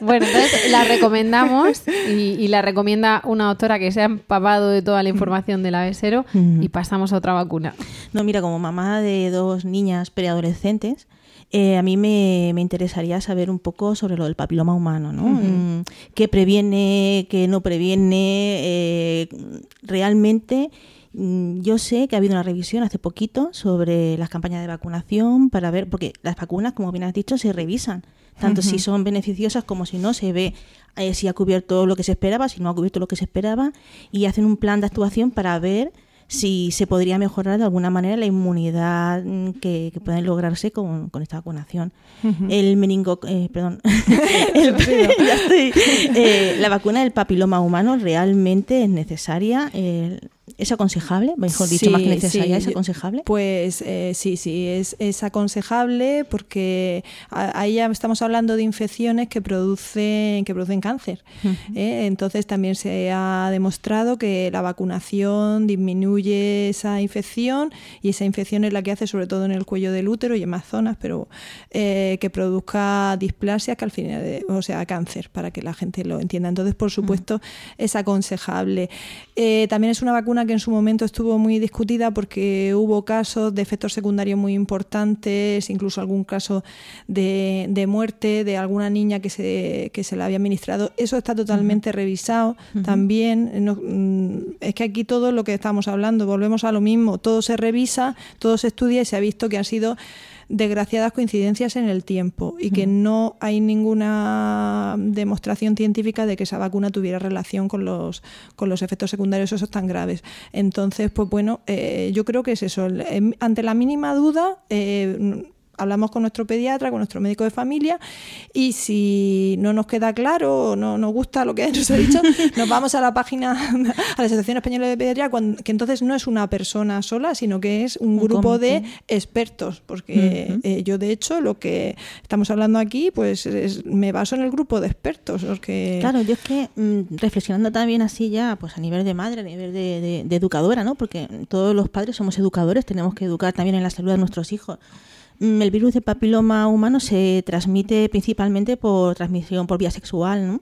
Bueno, entonces la recomendamos y, y la recomienda una doctora que se ha empapado de toda la información del avesero y pasamos a otra vacuna. No, mira, como mamá de dos niñas preadolescentes, eh, a mí me, me interesaría saber un poco sobre lo del papiloma humano, ¿no? Mm, ¿Qué previene, qué no previene? eh, realmente, mm, yo sé que ha habido una revisión hace poquito sobre las campañas de vacunación para ver, porque las vacunas, como bien has dicho, se revisan, tanto si son beneficiosas como si no, se ve eh, si ha cubierto lo que se esperaba, si no ha cubierto lo que se esperaba, y hacen un plan de actuación para ver si se podría mejorar de alguna manera la inmunidad mm, que, que puede lograrse con, con esta vacunación. El meningo, eh, perdón, [laughs] [laughs] El- [laughs] ya estoy. Eh, la vacuna del papiloma humano realmente es necesaria, eh, es aconsejable, mejor dicho, Sí, más que necesaria, sí, es aconsejable. Pues eh, sí, sí, es, es aconsejable porque ahí ya estamos hablando de infecciones que producen, que producen cáncer. ¿eh? Entonces también se ha demostrado que la vacunación disminuye esa infección y esa infección es la que hace sobre todo en el cuello del útero y en más zonas, pero eh, que produzca displasia, que al final, o sea, cáncer, para que la gente lo entienda. Entonces, por supuesto, es aconsejable. También es una vacuna que en su momento estuvo muy discutida porque hubo casos de efectos secundarios muy importantes, incluso algún caso de, de muerte de alguna niña que se, que se la había administrado. Eso está totalmente revisado también. No, mm, es que aquí todo lo que estamos hablando, volvemos a lo mismo, todo se revisa, todo se estudia y se ha visto que han sido desgraciadas coincidencias en el tiempo y que no hay ninguna demostración científica de que esa vacuna tuviera relación con los, con los efectos secundarios esos tan graves. Entonces, pues bueno, eh, yo creo que es eso. Em, Ante la mínima duda, eh, hablamos con nuestro pediatra, con nuestro médico de familia y si no nos queda claro o no nos gusta lo que [laughs] nos ha dicho, nos vamos a la página, a la Asociación Española de Pediatría, que entonces no es una persona sola, sino que es un, Un grupo de expertos, porque eh, yo de hecho lo que estamos hablando aquí, pues es- me baso en el grupo de expertos, los que Claro, yo es que mm, reflexionando también así ya, pues a nivel de madre, a nivel de, de- de educadora, ¿no? Porque todos los padres somos educadores, tenemos que educar también en la salud de nuestros hijos. Mm, El virus de papiloma humano se transmite principalmente por transmisión por vía sexual, ¿no?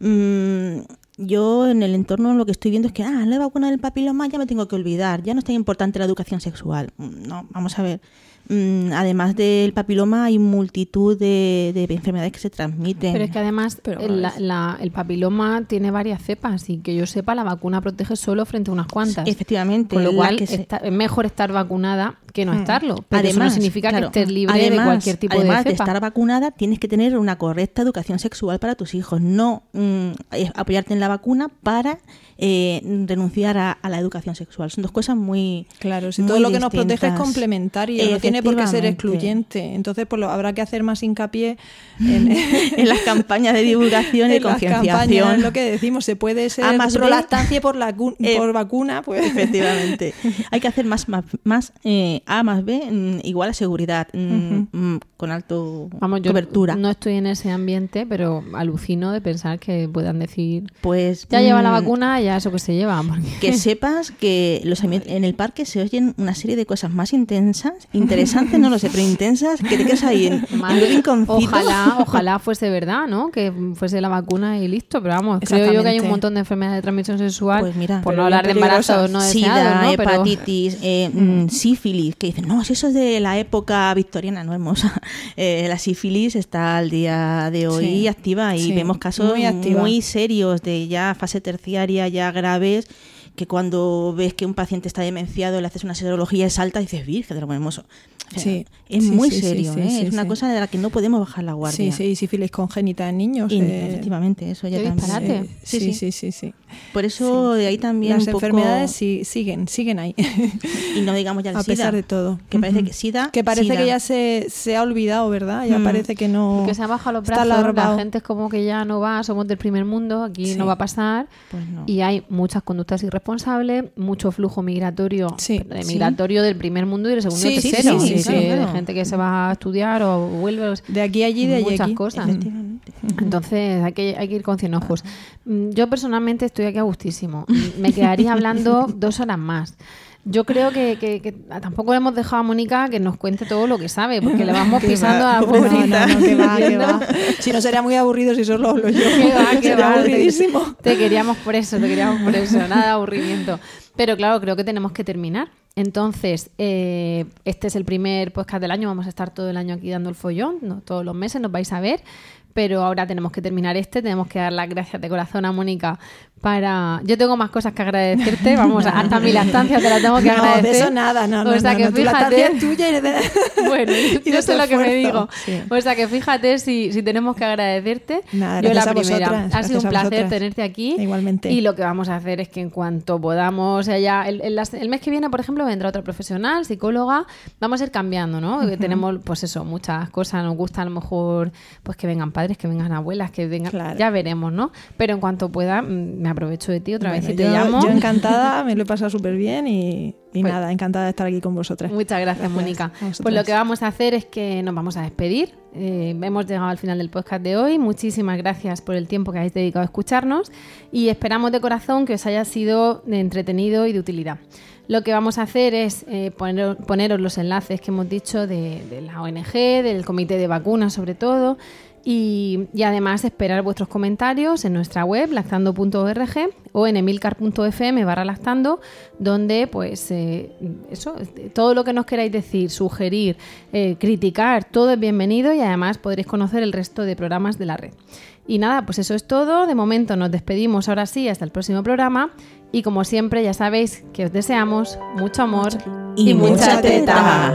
Mm, yo en el entorno lo que estoy viendo es que, ah, la vacuna del papiloma ya me tengo que olvidar, ya no es tan importante la educación sexual. Mm, No, vamos a ver. Mm, además del papiloma, hay multitud de, de enfermedades que se transmiten. Pero es que además Pero el, la- la- el papiloma tiene varias cepas y que yo sepa la vacuna protege solo frente a unas cuantas. Efectivamente, Con lo cual que se- está- es mejor estar vacunada que no estarlo. Pero eso no. Además, significa claro, que estés libre de además- cualquier tipo además de cepa. estar vacunada, tienes que tener una correcta educación sexual para tus hijos, no mm, eh, apoyarte en la vacuna para eh, renunciar a, a la educación sexual. Son dos cosas muy Claro, si muy todo lo que nos protege es complementario, no tiene por qué ser excluyente. Entonces, pues lo, habrá que hacer más hincapié [laughs] en, en las campañas de divulgación y en las campañas, concienciación. lo que decimos, se puede ser A más lactancia por, la, Eh, por vacuna, pues Efectivamente. [laughs] Hay que hacer más, más, más, eh, A más B mm, igual a seguridad, mm, mm, con alto Vamos, yo cobertura. no estoy en ese ambiente, pero alucino de pensar que puedan decir, Pues ya lleva la vacuna, ya eso que se lleva. porque- que sepas que los en el parque se oyen una serie de cosas más intensas, interesantes, [laughs] no lo sé, pero intensas, que te quedas ahí en, en [laughs] un rinconcito. ojalá, [laughs] ojalá fuese verdad, ¿no? Que fuese la vacuna y listo. Pero vamos, creo yo que hay un montón de enfermedades de transmisión sexual. Pues mira, por no hablar de embarazos no Sida, deseados, ¿no? Hepatitis, eh, [laughs] mm, sífilis, que dicen, no, si eso es de la época victoriana, no hermosa. Eh, la sífilis está al día de hoy Sí, activa y sí, vemos casos muy serios de ya fase terciaria, ya graves, que cuando ves que un paciente está demenciado, le haces una serología, es alta y dices, virgen de lo hermoso. O sea, Sí, es sí, muy sí, sí, serio, sí, ¿eh? sí, es una sí. cosa de la que no podemos bajar la sí, guardia. sí, sífilis congénita en niños. Y, eh, efectivamente, eso ya también. disparate. eh, sí, sí, sí, sí. Por eso de ahí también Las un poco- enfermedades sí, siguen, siguen ahí. y no digamos ya el a SIDA, pesar de todo. que parece que SIDA, Que parece SIDA. que ya se, se ha olvidado, ¿verdad? Ya Mm. parece que no. que se han bajado los brazos, la gente es como que ya no va, somos del primer mundo, aquí Sí. no va a pasar. Pues no. Y hay muchas conductas irresponsables, mucho flujo migratorio, Sí, sí. migratorio del primer mundo y del segundo y Sí, sí, tercero. Sí, y sí, que claro. De gente que se va a estudiar o vuelve. o- De aquí a allí, de allí muchas aquí. cosas. Entonces hay que, hay que ir con cien ojos. Mm, Yo personalmente estoy aquí a gustísimo. Mm, Me quedaría hablando [laughs] dos horas más. Yo creo que, que- que tampoco le hemos dejado a Mónica que nos cuente todo lo que sabe, porque le vamos [laughs] pisando va. a la No, pobrecita. no, no, que va, que va. [laughs] Si no sería muy aburrido si solo hablo yo. Que va, que va, te- aburridísimo. Te, queríamos por eso, te queríamos por eso, nada de aburrimiento. Pero claro, creo que tenemos que terminar. Entonces, eh, este es el primer podcast del año, vamos a estar todo el año aquí dando el follón, no todos los meses nos vais a ver, pero ahora tenemos que terminar este, tenemos que dar las gracias de corazón a Mónica para... Yo tengo más cosas que agradecerte, vamos, [laughs] hasta mi lactancia te la tengo que No, agradecer. de eso nada, no. O sea no, que no, tu lactancia fíjate... es tuya y de... [laughs] [laughs] Bueno, y yo sé lo que me digo. Sí. O sea que fíjate si, si tenemos que agradecerte. Nada, yo la primera. vosotras, ha sido un placer tenerte aquí. Igualmente. Y lo que vamos a hacer es que en cuanto podamos, o sea, ya el, el- las- el mes que viene, por ejemplo, vendrá otra profesional, psicóloga. Vamos a ir cambiando, ¿no? Porque Tenemos, pues eso, muchas cosas. Nos gusta a lo mejor pues que vengan padres, que vengan abuelas, que vengan. Claro. Ya veremos, ¿no? Pero en cuanto pueda, mm, me aprovecho de ti otra vez Bueno, y te yo, llamo. yo [laughs] encantada, me lo he pasado súper bien y, y Pues- nada, encantada de estar aquí con vosotras. Muchas gracias, Gracias Mónica. Pues lo que vamos a hacer es que nos vamos a despedir. Eh, hemos llegado al final del podcast de hoy. Muchísimas gracias por el tiempo que habéis dedicado a escucharnos y esperamos de corazón que os haya sido de entretenido y de utilidad. Lo que vamos a hacer es eh, poner- poneros los enlaces que hemos dicho de, de la ONG, del comité de vacunas sobre todo, y, y además esperar vuestros comentarios en nuestra web lactando.org o en emilcar.fm barra lactando, donde pues eh, eso, todo lo que nos queráis decir, sugerir, eh, criticar, todo es bienvenido y además podréis conocer el resto de programas de la red. Y nada, pues eso es todo. De momento nos despedimos ahora sí hasta el próximo programa. Y como siempre, ya sabéis que os deseamos mucho amor Y mucha teta.